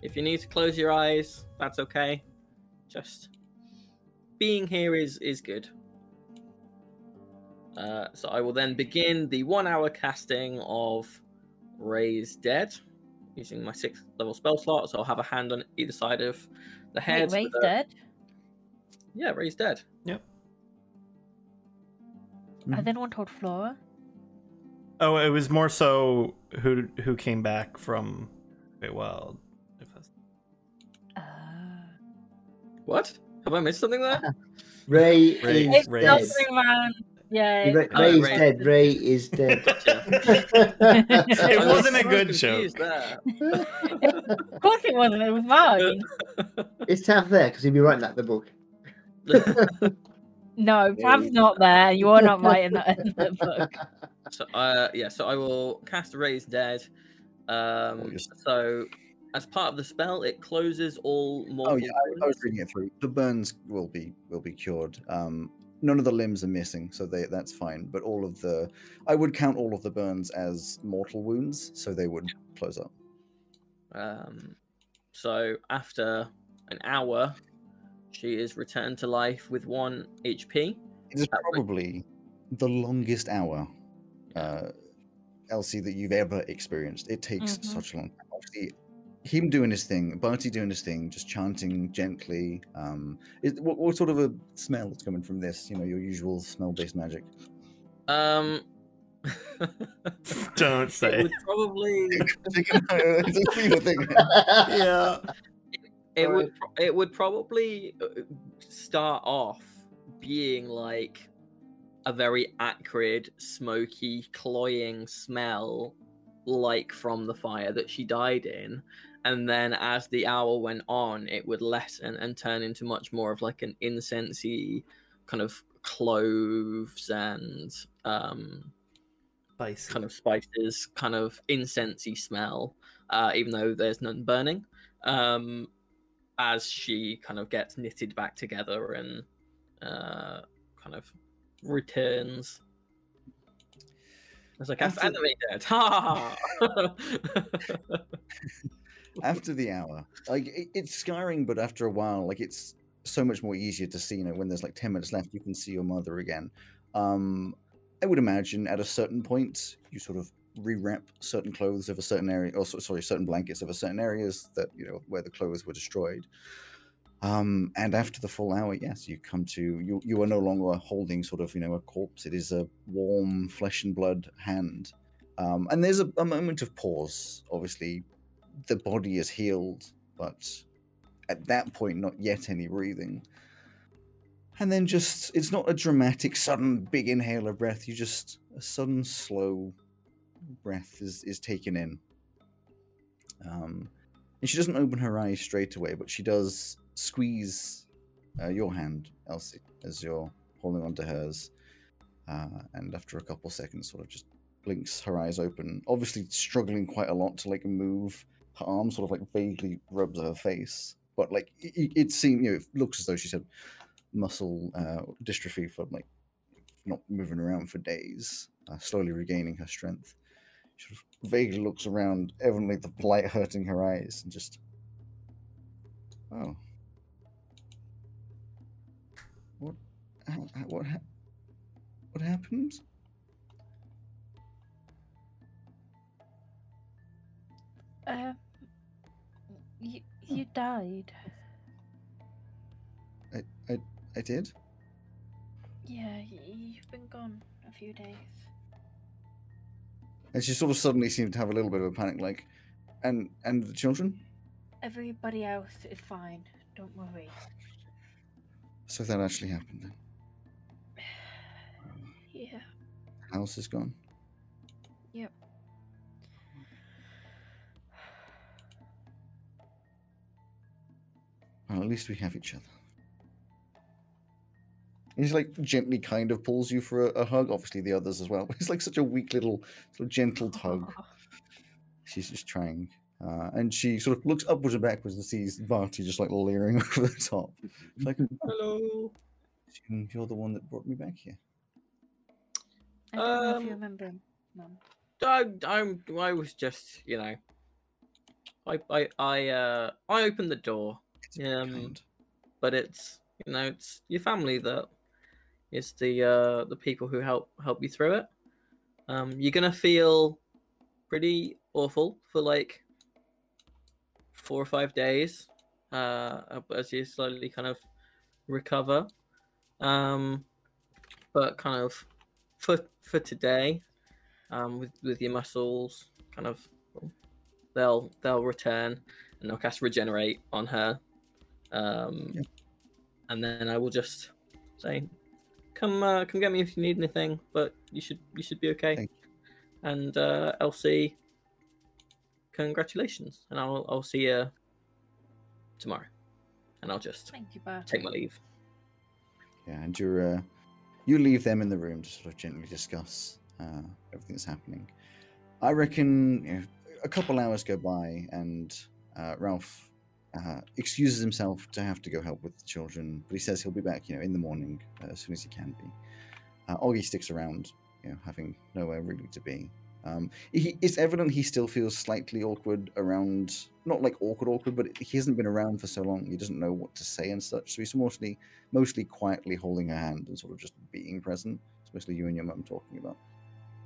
if you need to close your eyes, that's okay. Just being here is is good. Uh, so I will then begin the one hour casting of Raise Dead using my sixth level spell slot. So I'll have a hand on either side of the head. Wait, with Ray's dead. Yeah, Raise Dead. I then one told Flora. Oh, it was more so who who came back from Wait Wild. If that's- Uh, What? Have I missed something there? Ray- Ray, is Ray dead. is- nothing, man. Yeah. Ray, Oh, Ray's Ray. dead. Ray is dead. It wasn't a good confused joke. Of course it wasn't. It was mine. it's tough there because he'd be writing that in the book. No, There Pam's not there. You are not writing that in the book. so, uh, yeah, so I will cast Raise Dead. Um, Oh, so, as part of the spell, it closes all mortal Oh yeah, I, I was reading it through. The burns will be will be cured. Um, none of the limbs are missing, so they that's fine. But all of the, I would count all of the burns as mortal wounds, so they would close up. Um, so, after an hour, she is returned to life with one HP. It is probably the longest hour, uh, Elsie, that you've ever experienced. It takes Mhm. such a long time. Obviously, him doing his thing, Barty doing his thing, just chanting gently. Um, is, what, what sort of a smell is coming from this? You know, your usual smell-based magic. Um, Don't it say. would probably. It's a female thing. yeah. It would it would probably uh, start off being like a very acrid smoky cloying smell like from the fire that she died in and then as the hour went on it would lessen and turn into much more of like an incensey kind of cloves and um Spicy. kind of spices, kind of incensey smell, uh, even though there's none burning. Um, as she kind of gets knitted back together and uh, kind of returns. It's like After- after anime dead. Ha! after the hour like it, it's scarring but after a while like it's so much more easier to see you know when there's like 10 minutes left you can see your mother again um i would imagine at a certain point you sort of rewrap certain clothes of a certain area or so- sorry certain blankets of a certain areas that you know where the clothes were destroyed um and after the full hour yes you come to you you are no longer holding sort of you know a corpse it is a warm flesh and blood hand um and there's a, a moment of pause obviously the body is healed, but at that point, not yet any breathing. And then just, it's not a dramatic, sudden, big inhale of breath. You just, a sudden, slow breath is, is taken in. Um, and she doesn't open her eyes straight away, but she does squeeze uh, your hand, Elsie, as you're holding onto hers. Uh, and after a couple seconds, sort of just blinks her eyes open, obviously struggling quite a lot to like move her arm sort of like vaguely rubs her face, but like it, it seems, you know, it looks as though she's had muscle uh, dystrophy for like not moving around for days, uh, slowly regaining her strength. She vaguely looks around, evidently the light hurting her eyes, and just, oh, what, how, how- what, ha- what happened? Um, you, you died. I I, I did. Yeah, you've been gone a few days. And she sort of suddenly seemed to have a little bit of a panic, like, and and the children. Everybody else is fine. Don't worry. So that actually happened then. Yeah. House is gone. Yep. Well, at least we have each other. He's like gently kind of pulls you for a, a hug. Obviously, the others as well. But he's like such a weak little, sort of gentle tug. She's just trying. Uh, and she sort of looks upwards and backwards and sees Barty just like leering over the top. It's like, "Oh, Hello. you're the one that brought me back here. I don't know if you Um, remember, Mum. I, I'm. I was just, you know. I, I, I, uh, I opened the door, It's Um, but it's, you know, it's your family that is the, uh, the people who help help you through it. Um, you're gonna feel pretty awful for like four or five days, uh, as you slowly kind of recover. Um, but kind of for for today, um, with with your muscles, kind of they'll they'll return and they'll cast regenerate on her. Um, Yeah. and then I will just say, "Come, uh, come get me if you need anything." But you should you should be okay. Thank And uh, Elsie, congratulations, and I'll I'll see you tomorrow, and I'll just Thank you, take my leave. Yeah, and you're uh, you leave them in the room to sort of gently discuss uh, everything that's happening. I reckon you know, a couple hours go by, and uh, Ralph uh, excuses himself to have to go help with the children, but he says he'll be back, you know, in the morning uh, as soon as he can be. Uh, Augie sticks around, you know, having nowhere really to be. Um, he, it's evident he still feels slightly awkward around, not like awkward, awkward, but he hasn't been around for so long. He doesn't know what to say and such. So he's mostly, mostly quietly holding her hand and sort of just being present. It's mostly you and your mum talking about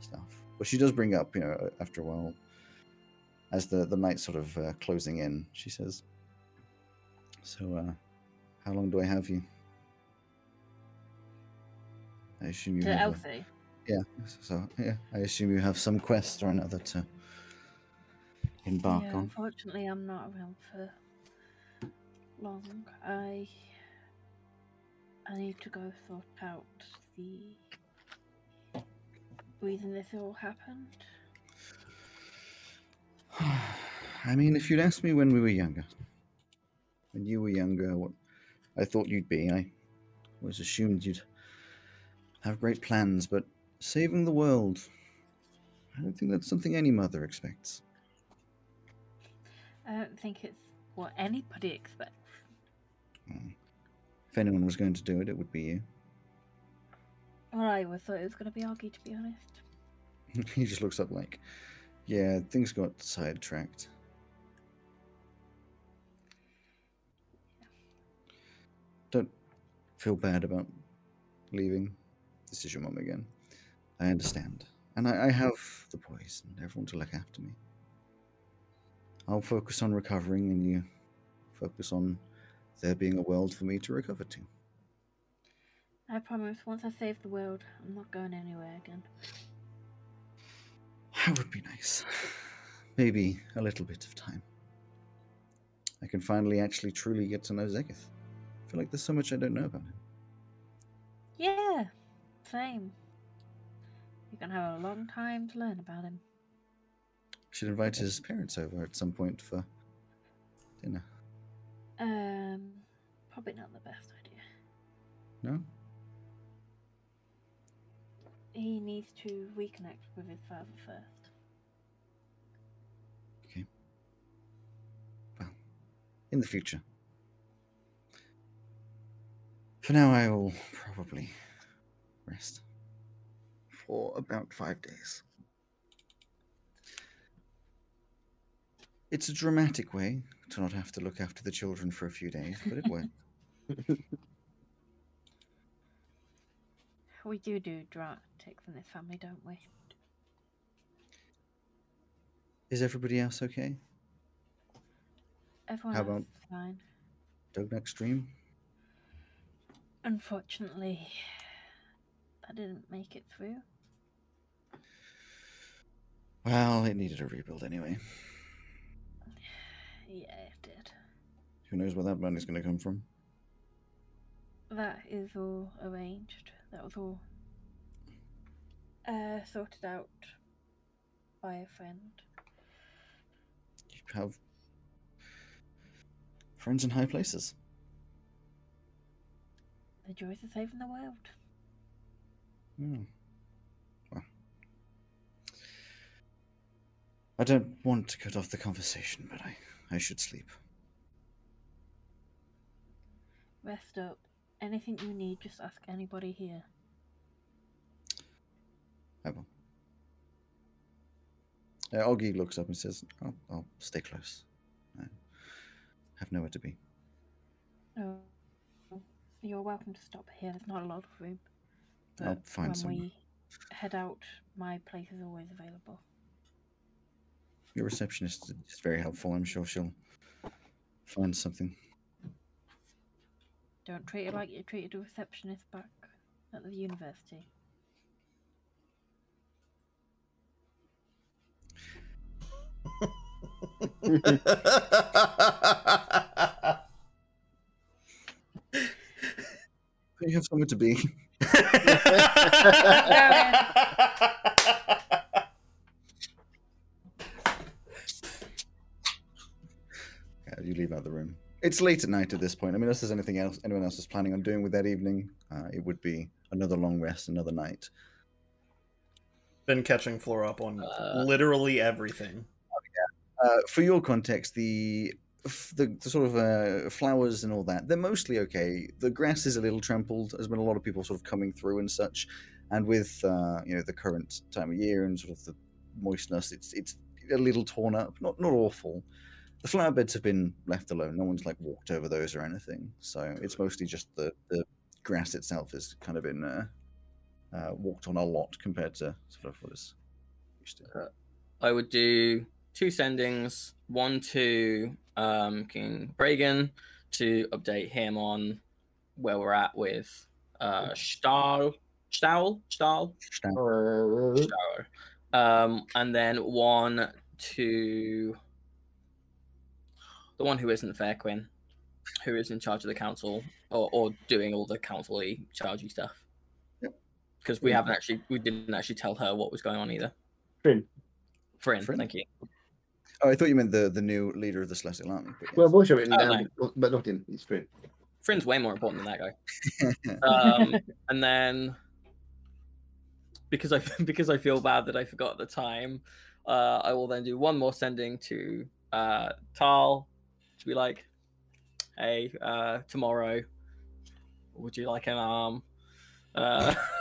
stuff. But she does bring up, you know, after a while, as the the night's sort of uh, closing in, she says, "So, uh, how long do I have you?" I assume you To have. a- yeah. So yeah, I assume you have some quest or another to embark yeah, on. unfortunately, I'm not around for long. I I need to go sort out the reason this all happened. I mean, if you'd asked me when we were younger, when you were younger, what I thought you'd be, I always assumed you'd have great plans, but saving the world, I don't think that's something any mother expects. I don't think it's what anybody expects. Mm. If anyone was going to do it, it would be you. Well, I always thought it was going to be Augie, to be honest. he just looks up like, yeah, things got sidetracked. Feel bad about leaving. This is your mum again. I understand. And I, I have the boys and everyone to look after me. I'll focus on recovering and you focus on there being a world for me to recover to. I promise, once I save the world, I'm not going anywhere again. That would be nice. Maybe a little bit of time. I can finally actually truly get to know Zegeth. I feel like there's so much I don't know about him. Yeah, same. You're to have a long time to learn about him. Should invite his parents over at some point for dinner. Um, probably not the best idea. No? He needs to reconnect with his father first. Okay. Well, In the future. For now, I will probably rest for about five days. It's a dramatic way to not have to look after the children for a few days, but it worked. We do do dramatic in this family, don't we? Is everybody else okay? Everyone How else about- is fine. Dogneck Stream? Unfortunately, I didn't make it through. Well, it needed a rebuild anyway. Yeah, it did. Who knows where that money's going to come from? That is all arranged. That was all uh, sorted out by a friend. You have friends in high places. The joys of saving the world. Hmm. Well, I don't want to cut off the conversation, but I, I should sleep. Rest up. Anything you need, just ask anybody here. I will. Uh, Augie looks up and says, I'll, I'll stay close. I have nowhere to be. Oh, you're welcome to stop here. There's not a lot of room. I'll But find when somewhere. we head out, my place is always available. Your receptionist is very helpful. I'm sure she'll find something. Don't treat her like you treated a receptionist back at the university. You have somewhere to be. Yeah, you leave out the room. It's late at night at this point. I mean, unless there's anything else anyone else is planning on doing with that evening, uh, it would be another long rest, another night. Been catching Flora up on Uh. literally everything. Uh, for your context, the f- the, the sort of uh, flowers and all that, they're mostly okay. The grass is a little trampled. There's been a lot of people sort of coming through and such, and with uh, you know the current time of year and sort of the moistness, it's it's a little torn up. Not not awful. The flower beds have been left alone. No one's like walked over those or anything. So it's mostly just the the grass itself has kind of been uh, uh, walked on a lot compared to sort of what is used to. I would do two sendings, one to um, King Bragan to update him on where we're at with uh, Stahl, Stahl, Stahl, Uh, Stahl. Um, and then one to the one who isn't Fairquin, who is in charge of the council or, or doing all the council-y chargey stuff. Yep. Because we haven't actually, we didn't actually tell her what was going on either. Frin. Frin, Frin? thank you. Oh, I thought you meant the the new leader of the Celestial Army. But Well, yes. both are written Oh, down, but- but not in. It's Frin. Frin's way more important than that guy. Um, and then because I because I feel bad that I forgot the time, uh, I will then do one more sending to uh, Tal to be like, "Hey, uh, tomorrow, would you like an arm?" Uh,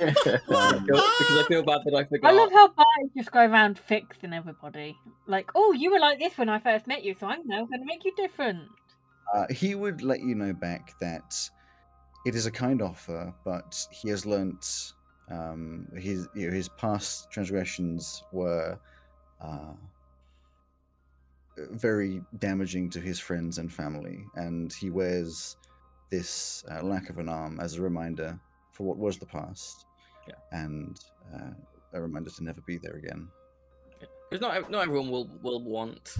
because I feel bad that I forgot. I love how Barty just go around fixing everybody. Like, oh, you were like this when I first met you, so I'm now going to make you different. Uh, he would let you know back that it is a kind offer, but he has learnt um, his you know, his past transgressions were uh, very damaging to his friends and family, and he wears this uh, lack of an arm as a reminder for what was the past, Yeah. and uh, a reminder to never be there again. because not not everyone will will want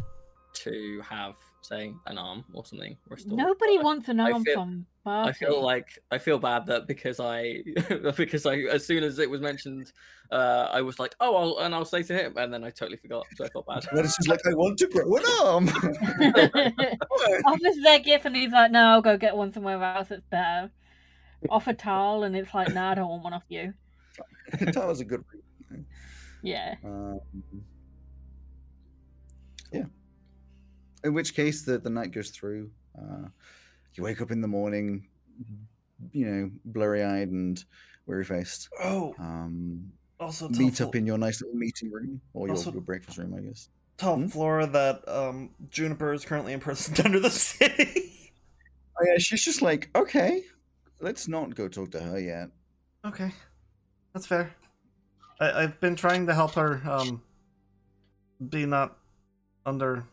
to have say an arm or something. restored. Nobody wants an arm feel- from I feel like I feel bad that because I because I as soon as it was mentioned, uh, I was like, oh, I'll, and I'll say to him, and then I totally forgot, so I felt bad. And then it's just like I want to grow an arm. offers their gift and he's like, no, I'll go get one somewhere else that's better. Offer Tal and it's like, no, I don't want one off you. Tyler's a good. read. Yeah. Um, yeah. In which case, the, the night goes through. Uh, you wake up in the morning, you know, blurry eyed and weary faced. Oh, Um, also meet tell up in your nice little meeting room or your, Also- your breakfast room, I guess. tell Hmm? Flora that um, Juniper is currently imprisoned under the city. Oh, yeah, she's just like, okay, let's not go talk to her yet. okay, that's fair. I, I've been trying to help her um, be not under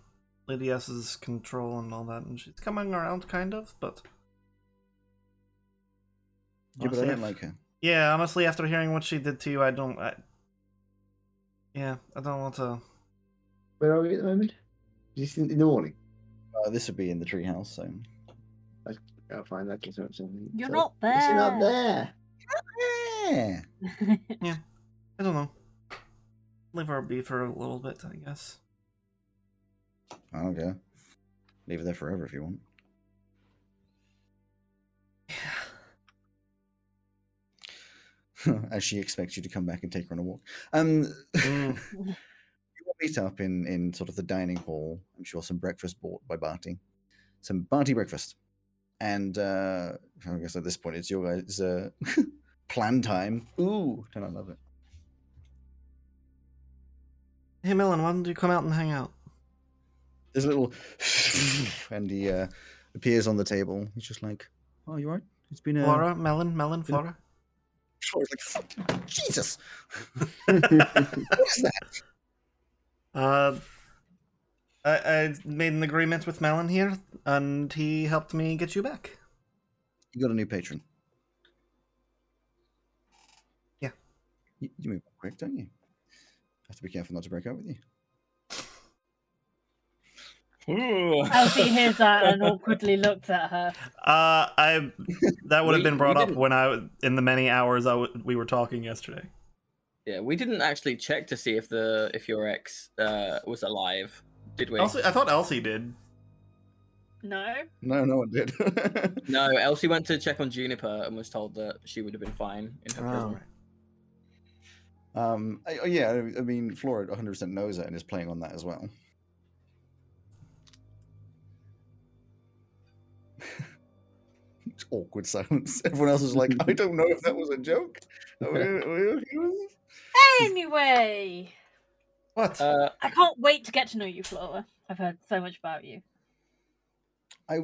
Lady S's control and all that, and she's coming around kind of, but Yeah, but I Honestly, don't if- like her. yeah, honestly, after hearing what she did to you, I don't. I, yeah, I don't want to. Where are we at the moment? Is this in, in the morning? Uh, this would be in the treehouse, so. I'll find that. Guess what, something. You're So- not It's not there. There. Yeah. I don't know. Leave her be for a little bit, I guess. I don't care. Leave it there forever if you want. Yeah. As she expects you to come back and take her on a walk. Um, Mm. you all meet up in in sort of the dining hall. I'm sure some breakfast bought by Barty, some Barty breakfast, and uh, I guess at this point it's your guys' uh, plan time. Ooh, don't I love it? Hey, Melon, why don't you come out and hang out? There's a little, and he uh, appears on the table. He's just like, "Oh, you right? It's been a." Flora, Melon, Melon, Flora. Flora's like, "Fuck, Jesus, what is that? Uh, I, I made an agreement with Melon here, and he helped me get you back. You got a new patron. You, you move quick, don't you? I have to be careful not to break up with you. Ooh. Elsie hears that and awkwardly looks at her. Uh, I that would have been brought up when I in the many hours I w- we were talking yesterday. Yeah, we didn't actually check to see if the if your ex uh, was alive, did we? Elsie, I thought Elsie did. No? No, no one did. No, Elsie went to check on Juniper and was told that she would have been fine in her prison. Um, I, oh, yeah, I I mean, Flora 100% knows it and is playing on that as well. It's awkward silence. Everyone else is like, I don't know if that was a joke. Are we- are we okay with this?" Anyway, What? Uh, I can't wait to get to know you, Flora. I've heard so much about you. I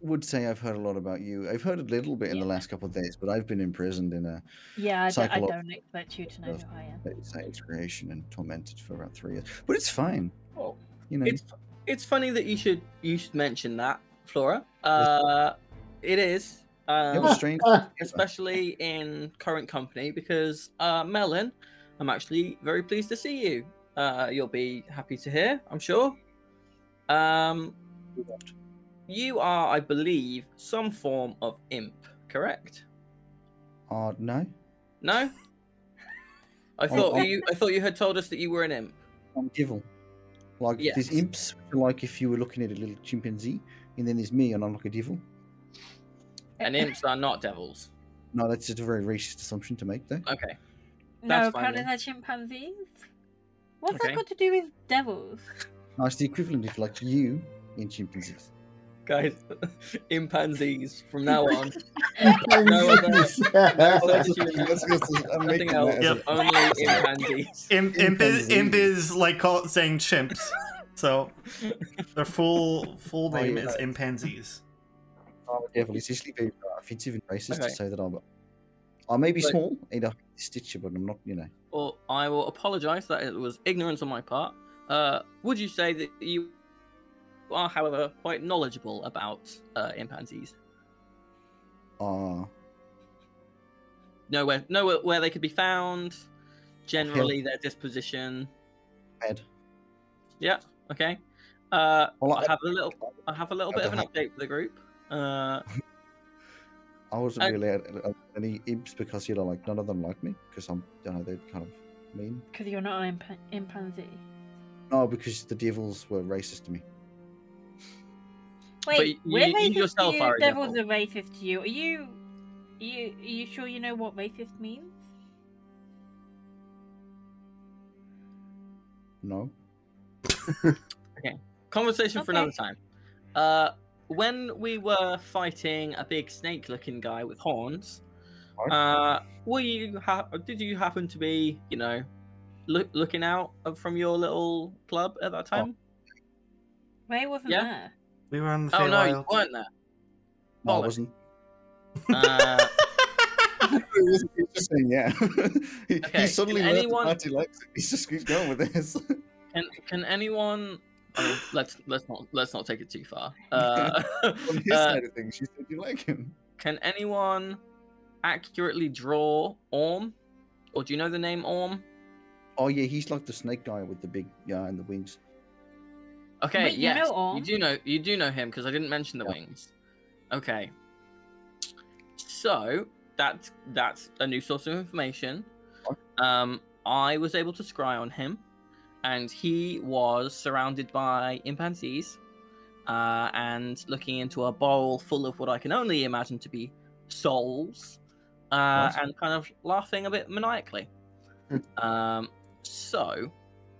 would say I've heard a lot about you. I've heard a little bit in the last couple of days, but I've been imprisoned in a Yeah, I, d- I Psycholo- don't expect you to know of- who I am. stage creation and tormented for about three years. But it's fine. well, You know, it's it's funny that you should you should mention that, Flora. Uh, it is. you have Um, a strange. especially in current company because uh, Melon, I'm actually very pleased to see you. Uh, you'll be happy to hear, I'm sure. Um, you are, I believe, some form of imp, correct? Uh, no, No. I thought oh. you. I thought you had told us that you were an imp. I'm Givel. Like Yes. there's imps, like if you were looking at a little chimpanzee, and then there's me, and I'm like a devil. And imps are not devils. No, that's just a very racist assumption to make, though. Okay. No, That's fine apparently they're chimpanzees. What's Okay. that got to do with devils? No, it's the equivalent of like you in chimpanzees. Guys, impanzees from now on. No other- Nothing else. Yep. Only impanzees. Imp, imp, is, Chimpanzee. imp is like call, saying chimps. So their full full Oh, name yeah. is impanzees. I'm a devil. It's actually very offensive and racist Okay. to say that I'm. I may be But- small, and I stitch you, but I'm not. You know. Well, I will apologise that it was ignorance on my part. Uh, would you say that you are, however, quite knowledgeable about uh, impanzees? Uh, Know where, know where, where they could be found, generally their disposition. head. Yeah, okay. Uh, Well, I I- have a little, I have a little bit of an update for the group. Uh, I wasn't I- really at, at any imps because you know, like none of them like me because I'm, you know, they're kind of mean. Because you're not an imp- impanzee. No, because the devils were racist to me. Wait, you- we're you racist yourself you. are a Devils devil. are racist to you. Are you, are you, are you sure you know what racist means? No. Okay. Conversation for Okay. another time. Uh, when we were fighting a big snake-looking guy with horns, Right. uh, were you ha- did you happen to be, you know, look looking out from your little club at that time? Ray wasn't Yeah. there. We were on the oh no, you weren't there. No, I wasn't. Uh, He was interesting, yeah. he, Okay, he suddenly can learned anyone- that Marty likes it. He's just keeps going with this. can can anyone? I mean, let's let's not let's not take it too far. Uh, On his uh, side of things, she said you like him. can anyone accurately draw Orm, or do you know the name Orm? Oh yeah, he's like the snake guy with the big yeah and the wings. Okay, Wait, you yes, know you do know you do know him because I didn't mention the Yeah. wings. Okay. So, that's that's a new source of information. Um, I was able to scry on him, and he was surrounded by impanzees, uh, and looking into a bowl full of what I can only imagine to be souls, uh, and kind of laughing a bit maniacally. um, so,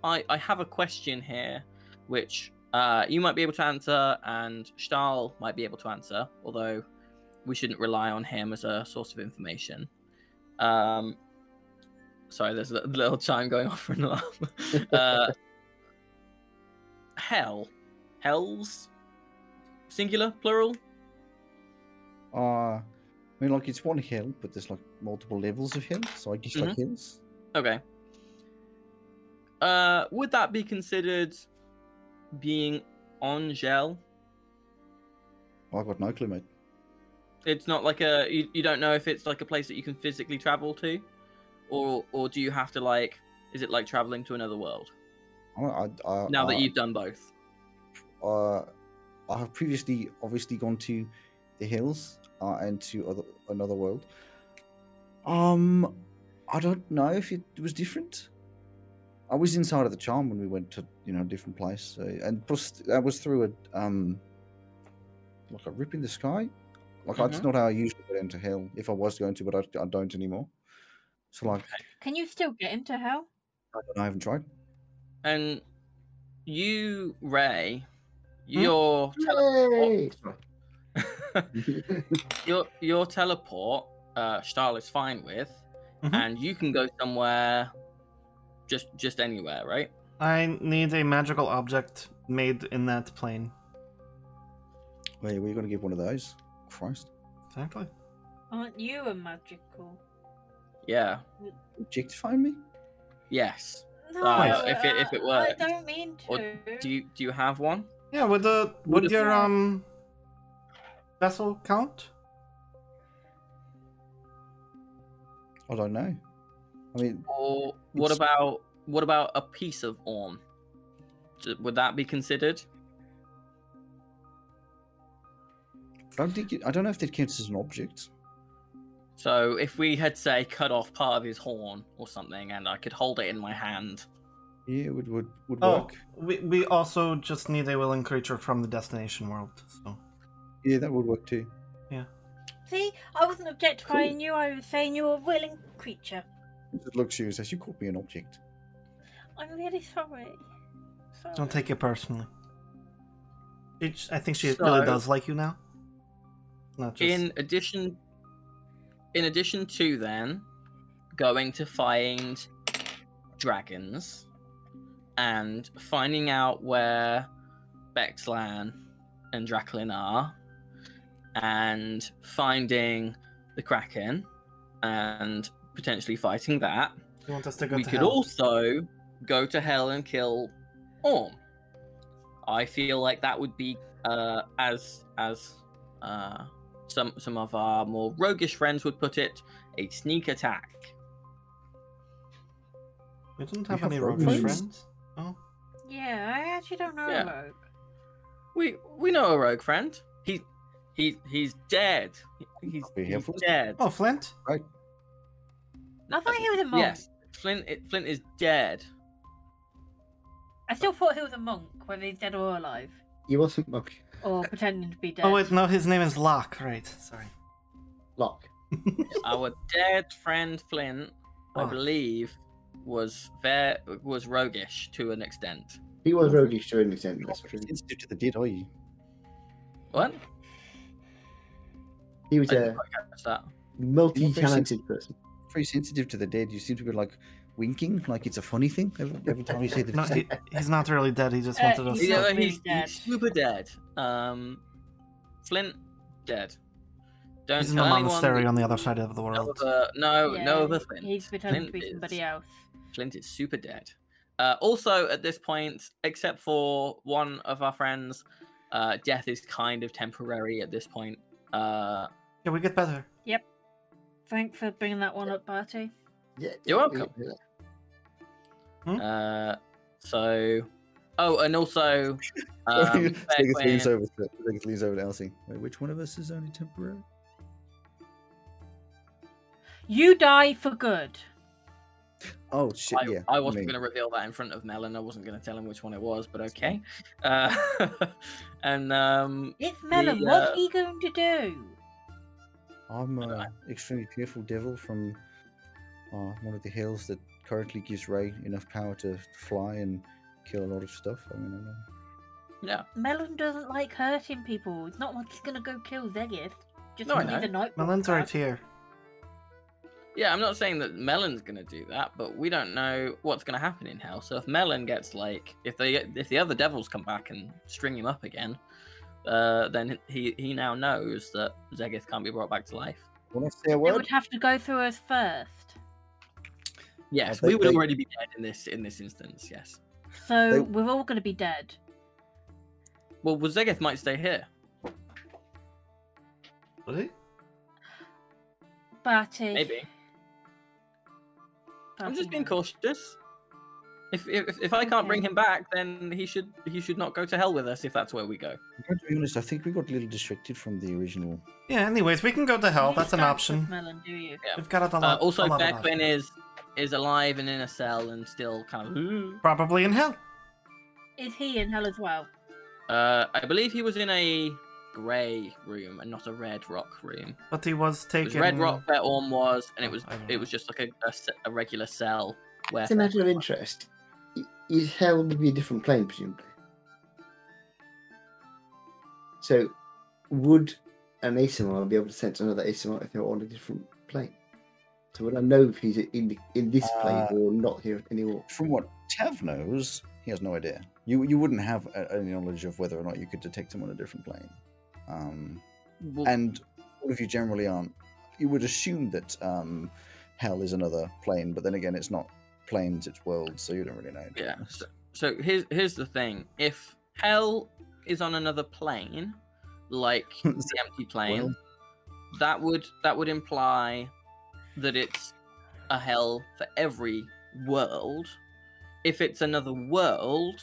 I I have a question here, which uh, you might be able to answer, and Stahl might be able to answer, although we shouldn't rely on him as a source of information. Um, sorry, there's a little chime going off for an alarm. uh, hell, hells, singular, plural. Uh, I mean, like it's one hill, but there's like multiple levels of hill, so I guess like Mm-hmm. hills. Okay. Uh, would that be considered being on Gel? I've got no clue, mate. It's not like a you, you don't know if it's like a place that you can physically travel to, or or do you have to like is it like traveling to another world? I, I, I, Now I, that you've done both. uh, I have previously obviously gone to the hills uh, and to other another world. Um, I don't know if it was different. I was inside of the charm when we went to you know a different place, so, and plus that was through a um, like a rip in the sky. Like that's Mhm. not how I usually get into hell. If I was going to, but I, I don't anymore. So like Can you still get into hell? I, don't know, I haven't tried. And you, Ray, Hmm? your Yay! your your teleport, uh, Stahl is fine with, Mhm. and you can go somewhere, just just anywhere, right? I need a magical object made in that plane. Wait, we're gonna give one of those. Christ, Exactly. Aren't you a magical? Yeah. objectify me? Yes. No, Uh, if it- if it I don't mean to. Or do you do you have one? Yeah, would the would Would your um vessel count? I don't know. I mean, Or what It's- about what about a piece of Orm? Would that be considered? I don't think it, I don't know if that counts as an object. So if we had say cut off part of his horn or something, and I could hold it in my hand, Yeah, it would would, would Oh, work. we we also just need a willing creature from the destination world. So Yeah, that would work too. Yeah. See, I wasn't objectifying you. I was saying you're a willing creature. It looks serious as you called me an object. I'm really sorry. sorry. don't take it personally. It, I think she really does like you now. Not just in addition, in addition to then going to find dragons and finding out where Bexlan and Draklin are, and finding the Kraken and potentially fighting that. you want us to go we to could hell. also go to hell and kill Orm. I feel like that would be uh, as as uh, some some of our more roguish friends would put it, a sneak attack. We don't We have have any rogue roguish friends. friends. Oh, Yeah, I actually don't know Yeah. a rogue. We we know a rogue friend. He he he's dead. He's, he's dead. oh, Flint. I thought he was a monk. yes, Flint it, Flint is dead. I still thought he was a monk, whether he's dead or alive, He wasn't monk. or pretending to be dead. Oh wait, no, his name is Locke. Right, sorry. Lock. Our dead friend Flint, I Oh. believe, was very was roguish to an extent. He was roguish to an extent. That's true. Sensitive to the dead, are you? What? He was I didn't a quite catch that. multi-talented person. Very sensitive to the dead. You seem to be like winking, like it's a funny thing every, every time you say the No, he, he's not really dead. He just Uh, wanted us. He's Yeah, really he's, dead. he's super dead. Um, Flint dead. Don't He's in tell the anyone monastery on the other side of the No world. other, no, Yeah, no other Flint. He's pretending to be somebody is- else. Flint is super dead. Uh, also, at this point, except for one of our friends, uh, death is kind of temporary at this point. Uh, Yeah, we get better. Thanks for bringing that one up, Barty. Yeah, You're welcome. yeah. Hmm? uh, so, oh, and also, um, Vegas back leans over to Vegas leans over to Elsie. Wait, which one of us is only temporary? You die for good. Oh shit! I, yeah, I wasn't going to reveal that in front of Melon. I wasn't going to tell him which one it was, but okay. Uh, and um, It's Melon. The, What's uh, he going to do? I'm I don't an extremely powerful devil from uh, one of the hills that currently gives Ray enough power to fly and kill a lot of stuff. I mean, I know. yeah, Melon doesn't like hurting people. It's not like he's gonna go kill Zegith. Just No, I to be know. the night. Melon's right here. yeah. I'm not saying that Melon's going to do that, but we don't know what's going to happen in Hell. So if Melon gets like, if they, if the other devils come back and string him up again, uh, then he he now knows that Zegith can't be brought back to life. Want to say a It word? would have to go through us first. Yes, we would they- already be dead in this in this instance. Yes. So They- we're all gonna be dead. Well, well Zegith might stay here. Would he? Batty. Maybe. I'm just being cautious. If, if if I can't bring him back, then he should he should not go to hell with us if that's where we go. I'm to be honest. I think we got a little distracted from the original. Yeah. Anyways, we can go to hell. You That's an don't option. trust Melon, do you? Yeah. We've got a Uh, also, a lot of Fairquin options. is is alive and in a cell and still kind of. probably in hell. Is he in hell as well? Uh, I believe he was in a grey room and not a red rock room. But he was It taken. was red rock where Orm was, and it was I don't it know. was just like a, a ce- a regular cell. Where It's a matter of interest. I- Is hell would be a different plane, presumably. So, would an Aasimar be able to sense another Aasimar if they were on a different plane? So would I know if he's in the, in this plane Uh, or not here anymore? From what Tav knows, he has no idea. You you wouldn't have any knowledge of whether or not you could detect him on a different plane. Um, Well, and all of you generally aren't. You would assume that um, hell is another plane, but then again, it's not planes; it's worlds, so you don't really know. Yeah. So, so here's here's the thing: if hell is on another plane, like the empty plane, Well- that would that would imply that it's a hell for every world. If it's another world,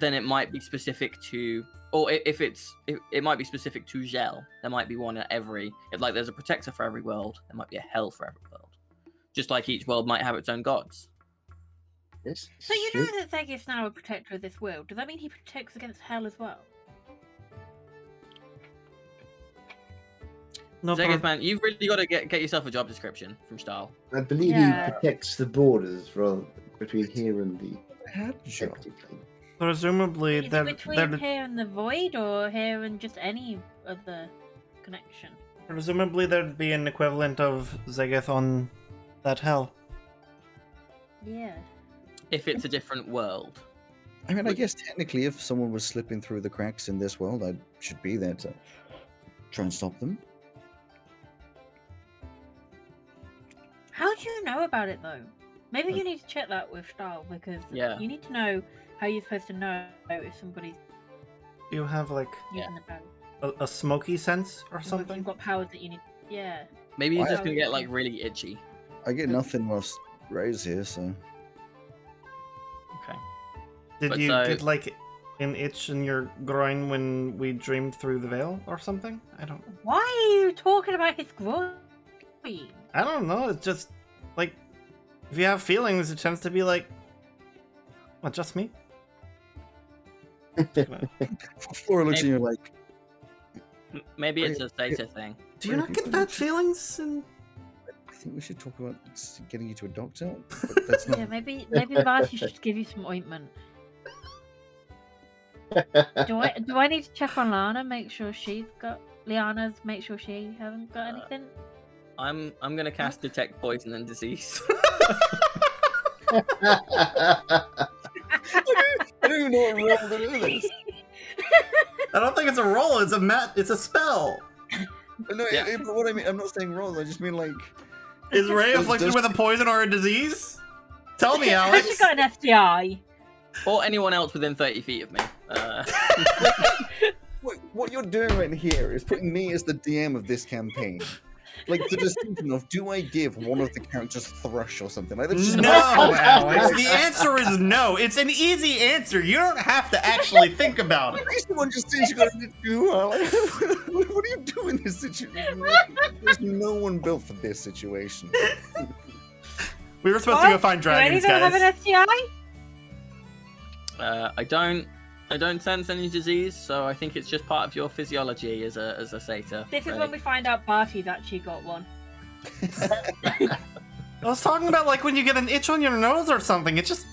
then it might be specific to, or if it's it, it might be specific to Gel. There might be one at every. If like there's a protector for every world, there might be a hell for every world. Just like each world might have its own gods. Yes. So you know that Zegith's now a protector of this world. Does that mean he protects against hell as well? No, Zegith, but man, you've really got to get get yourself a job description from Stahl. I believe Yeah. he protects the borders rather between here and the Had job. empty plane. presumably Is it they're, between they're here and the void, or here and just any other connection? presumably there'd be an equivalent of Zegeth on that hell. Yeah. If it's a different world, I mean, I guess technically, if someone was slipping through the cracks in this world, I should be there to try and stop them. How do you know about it though? Maybe you need to check that with Stahl because Yeah. you need to know how you're supposed to know if somebody's You have like using the power. a, a smoky sense or Or something. You've got powers that you need. Yeah. maybe you're Why- just gonna get like really itchy. I get nothing whilst Ray's here, so Okay. Did but you so- get like an itch in your groin when we dreamed through the veil or something? I don't. Why are you talking about his groin? I don't know. It's just like if you have feelings, it tends to be like, what, just me? Flora looks at you like, Maybe it's a Zeta thing. Do you not get bad feelings? And I think we should talk about getting you to a doctor. That's not. Yeah, maybe maybe Barty should give you some ointment. Do I do I need to check on Lana, make sure she's got Liana's, make sure she hasn't got Uh, anything? I'm I'm gonna cast detect poison and disease. I don't even know what role to do this. I don't think it's a roll. It's a mat. It's a spell. No, Yeah. it- but what I mean, I'm not saying roll. I just mean like. Is Ray Does- afflicted does- with a poison or a disease? Tell me, Has Alex. she got an STI? or anyone else within 30 feet of me. Uh, What, what you're doing right here is putting me as the DM of this campaign like the decision of do I give one of the characters thrush or something like that? just No, Alex. The answer is no. It's an easy answer. You don't have to actually think about it. Someone just says you got to do. uh, like, what do you do in this situation? There's no one built for this situation. We were supposed to go What? find Do any dragons, of them have guys. an STI? Uh, I don't. I don't sense any disease, so I think it's just part of your physiology as a as a satyr. This is really. when we find out Barty's actually got one. I was talking about like when you get an itch on your nose or something. It just.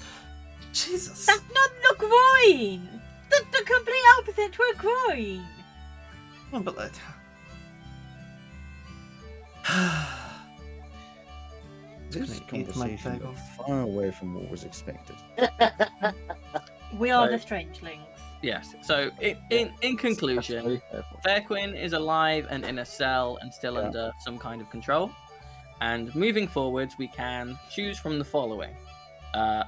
Jesus. That's not the groin! That's the complete opposite to a groin! Oh, but that- This Gonna eat my conversation bagel. got far away from what was expected. We are So- the strangelings. Yes. So in in, in conclusion, Fairquin is alive and in a cell and still Yeah. under some kind of control. And moving forwards, we can choose from the following: uh,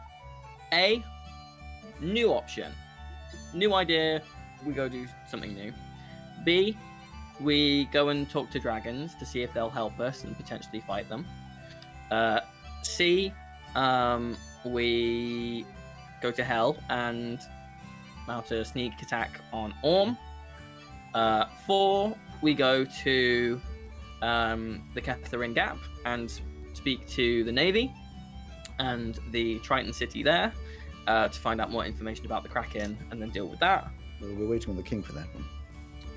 A, new option, new idea. We go do something new. B, we go and talk to dragons to see if they'll help us and potentially fight them. Uh, C, um, we go to hell and mount a sneak attack on Orm. Uh, four, we go to um, the Catherine Gap and speak to the Navy and the Triton City there uh, to find out more information about the Kraken and then deal with that. Well, We're waiting on the king for that one.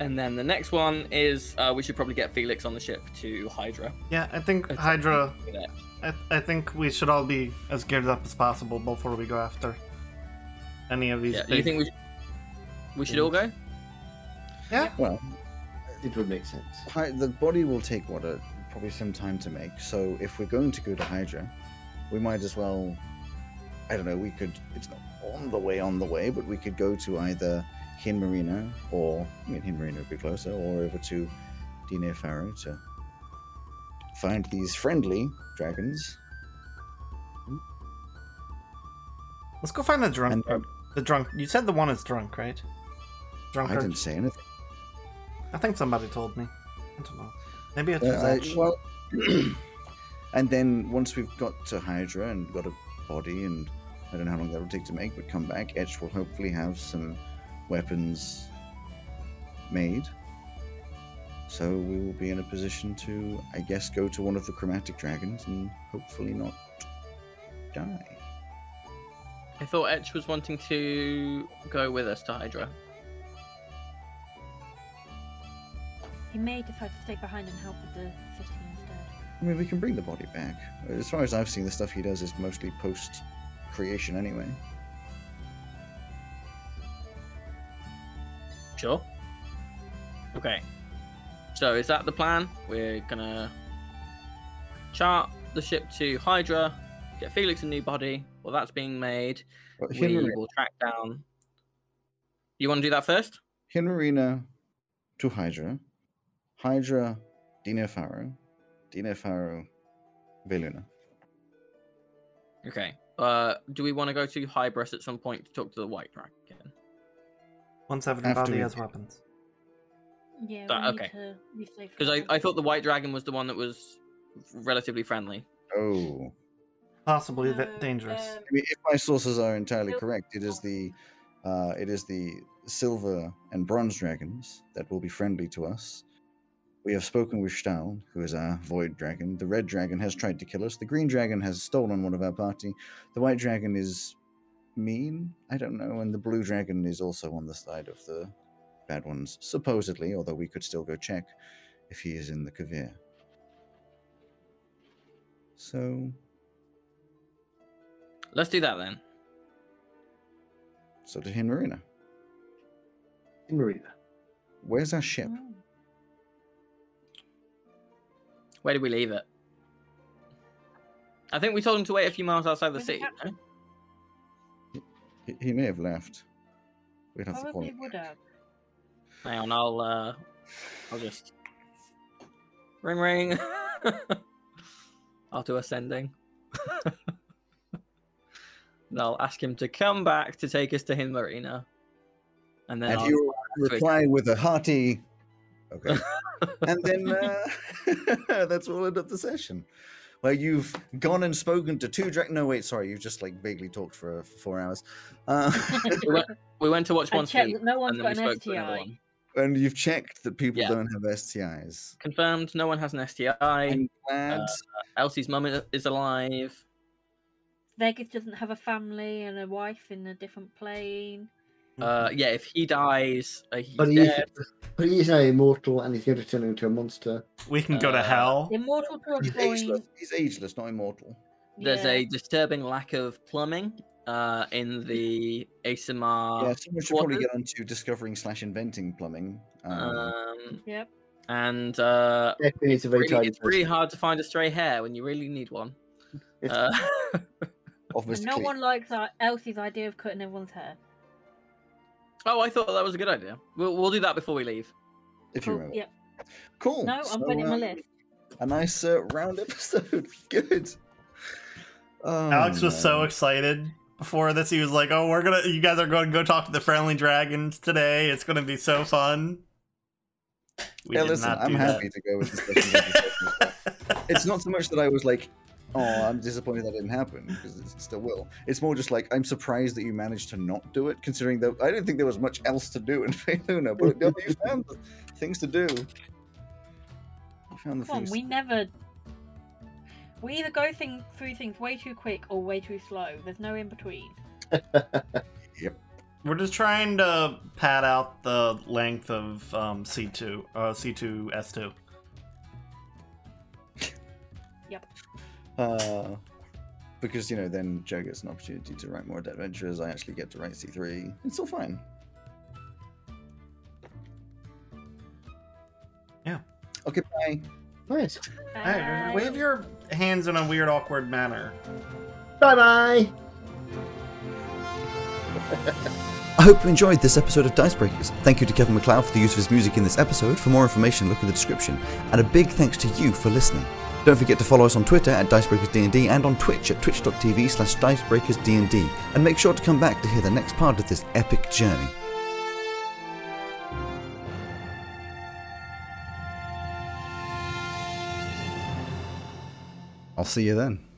And then the next one is uh, we should probably get Felix on the ship to Hydra. Yeah, I think Hydra. Yeah. I, I think we should all be as geared up as possible before we go after any of these. Yeah, big... you think we, we should all go? Yeah. Well, It would make sense. Hy- the body will take what a, probably some time to make. So if we're going to go to Hydra, we might as well. I don't know. We could. It's not on the way, on the way, but we could go to either Hin Marina or I mean Hin Marina would be closer, or over to Dine Faro to find these friendly dragons. Let's go find the drunk. And then- the drunk. You said the one is drunk, right? Drunk. I didn't say anything. I think somebody told me. I don't know. Maybe it's Uh, I- well, and then once we've got to Hydra and got a body, and I don't know how long that will take to make, but come back, Etch will hopefully have some weapons made. So we will be in a position to, I guess, go to one of the chromatic dragons and hopefully not die. I thought Etch was wanting to go with us to Hydra. He may decide to stay behind and help with the city instead. I mean, we can bring the body back. As far as I've seen, the stuff he does is mostly post creation anyway. Sure. Okay. So is that the plan? We're gonna chart the ship to Hydra, get Felix a new body. While that's being made, But we Hinmarina, will track down. You want to do that first? Hinmarina to Hydra, Hydra, Dina Faro, Dina Faro, Veluna. Okay. Uh, do we want to go to Hybris at some point to talk to the White Dragon? Once After everybody we- has weapons. Yeah, That- we okay. need to be safe. Because I, I thought the White Dragon was the one that was relatively friendly. Oh, Possibly No, that dangerous. um, I mean, if my sources are entirely correct, it is the, uh, it is the silver and bronze dragons that will be friendly to us. We have spoken with Stahl, who is our void dragon. The red dragon has tried to kill us. The green dragon has stolen one of our party. The white dragon is mean. I don't know, and the blue dragon is also on the side of the bad ones, supposedly. Although we could still go check if he is in the Kavir. So, Let's do that then. so to Hinmarina. In Marina. Where's our ship? oh. Where did we leave it? I think we told him to wait a few miles outside the With city. captain. no? He, he may have left. We'd have to call Probably him. would have. Hang on, I'll uh, I'll just ring ring. I'll do ascending. and I'll ask him to come back to take us to Hin Marina. And then And I'll, you reply with a hearty. Okay. and then uh, that's all end of the session. Where you've gone and spoken to two drag. No, wait, sorry, you've just like vaguely talked for, for four hours. Uh, we, went, we went to watch I one checked sleep, that no one's and then got an spoke to another STI. one. and you've checked that people Yeah. don't have STIs. Confirmed, no one has an STI. I'm glad. Uh, Elsie's mum is alive. Vegas doesn't have a family and a wife in a different plane. Uh, yeah, if he dies, uh, he's But he, is, dead. but he is now immortal and he's going to turn into a monster. We can go to Uh, hell. Immortal to a he's point. ageless. He's ageless, not immortal. There's yeah. a disturbing lack of plumbing uh, in the ASMR. yeah, someone should probably get onto discovering slash inventing plumbing. Um, Um, Yep. and uh, Definitely needs a very really, tidy it's really person. hard to find a stray hair when you really need one. Uh, of Mr. no Cleek, one likes uh, Elsie's idea of cutting everyone's hair. oh, I thought that was a good idea. We'll, we'll do that before we leave. if you Cool, remember. Yep. Cool. No, I'm so, putting it in my um, list. A nice uh, round episode. Good. Oh, Alex was so excited before this. He was like, "Oh, we're gonna, you guys are going to go talk to the friendly dragons today. It's gonna be so fun." We yeah, did listen, not I'm do happy to go with this. session with this session, but It's not so much that I was like, oh, I'm disappointed that didn't happen because it still will. It's more just like I'm surprised that you managed to not do it, considering that I didn't think there was much else to do in Luna, but no, you found the things to do. You found the Come on, things. we never. We either go thing, through things way too quick or way too slow. There's no in between. Yep. We're just trying to pad out the length of um, C2, uh, C2 S2. Uh, because you know, then Joe gets an opportunity to write more Dead adventures. I actually get to write C3. It's all fine. Yeah. Okay, bye. Nice. Hey, wave your hands in a weird, awkward manner. Bye bye. I hope you enjoyed this episode of Dicebreakers. Thank you to Kevin MacLeod for the use of his music in this episode. For more information, look in the description. And a big thanks to you for listening. Don't forget to follow us on Twitter at DicebreakersDND and on Twitch at twitch.tv slash DicebreakersDND. And make sure to come back to hear the next part of this epic journey. I'll see you then.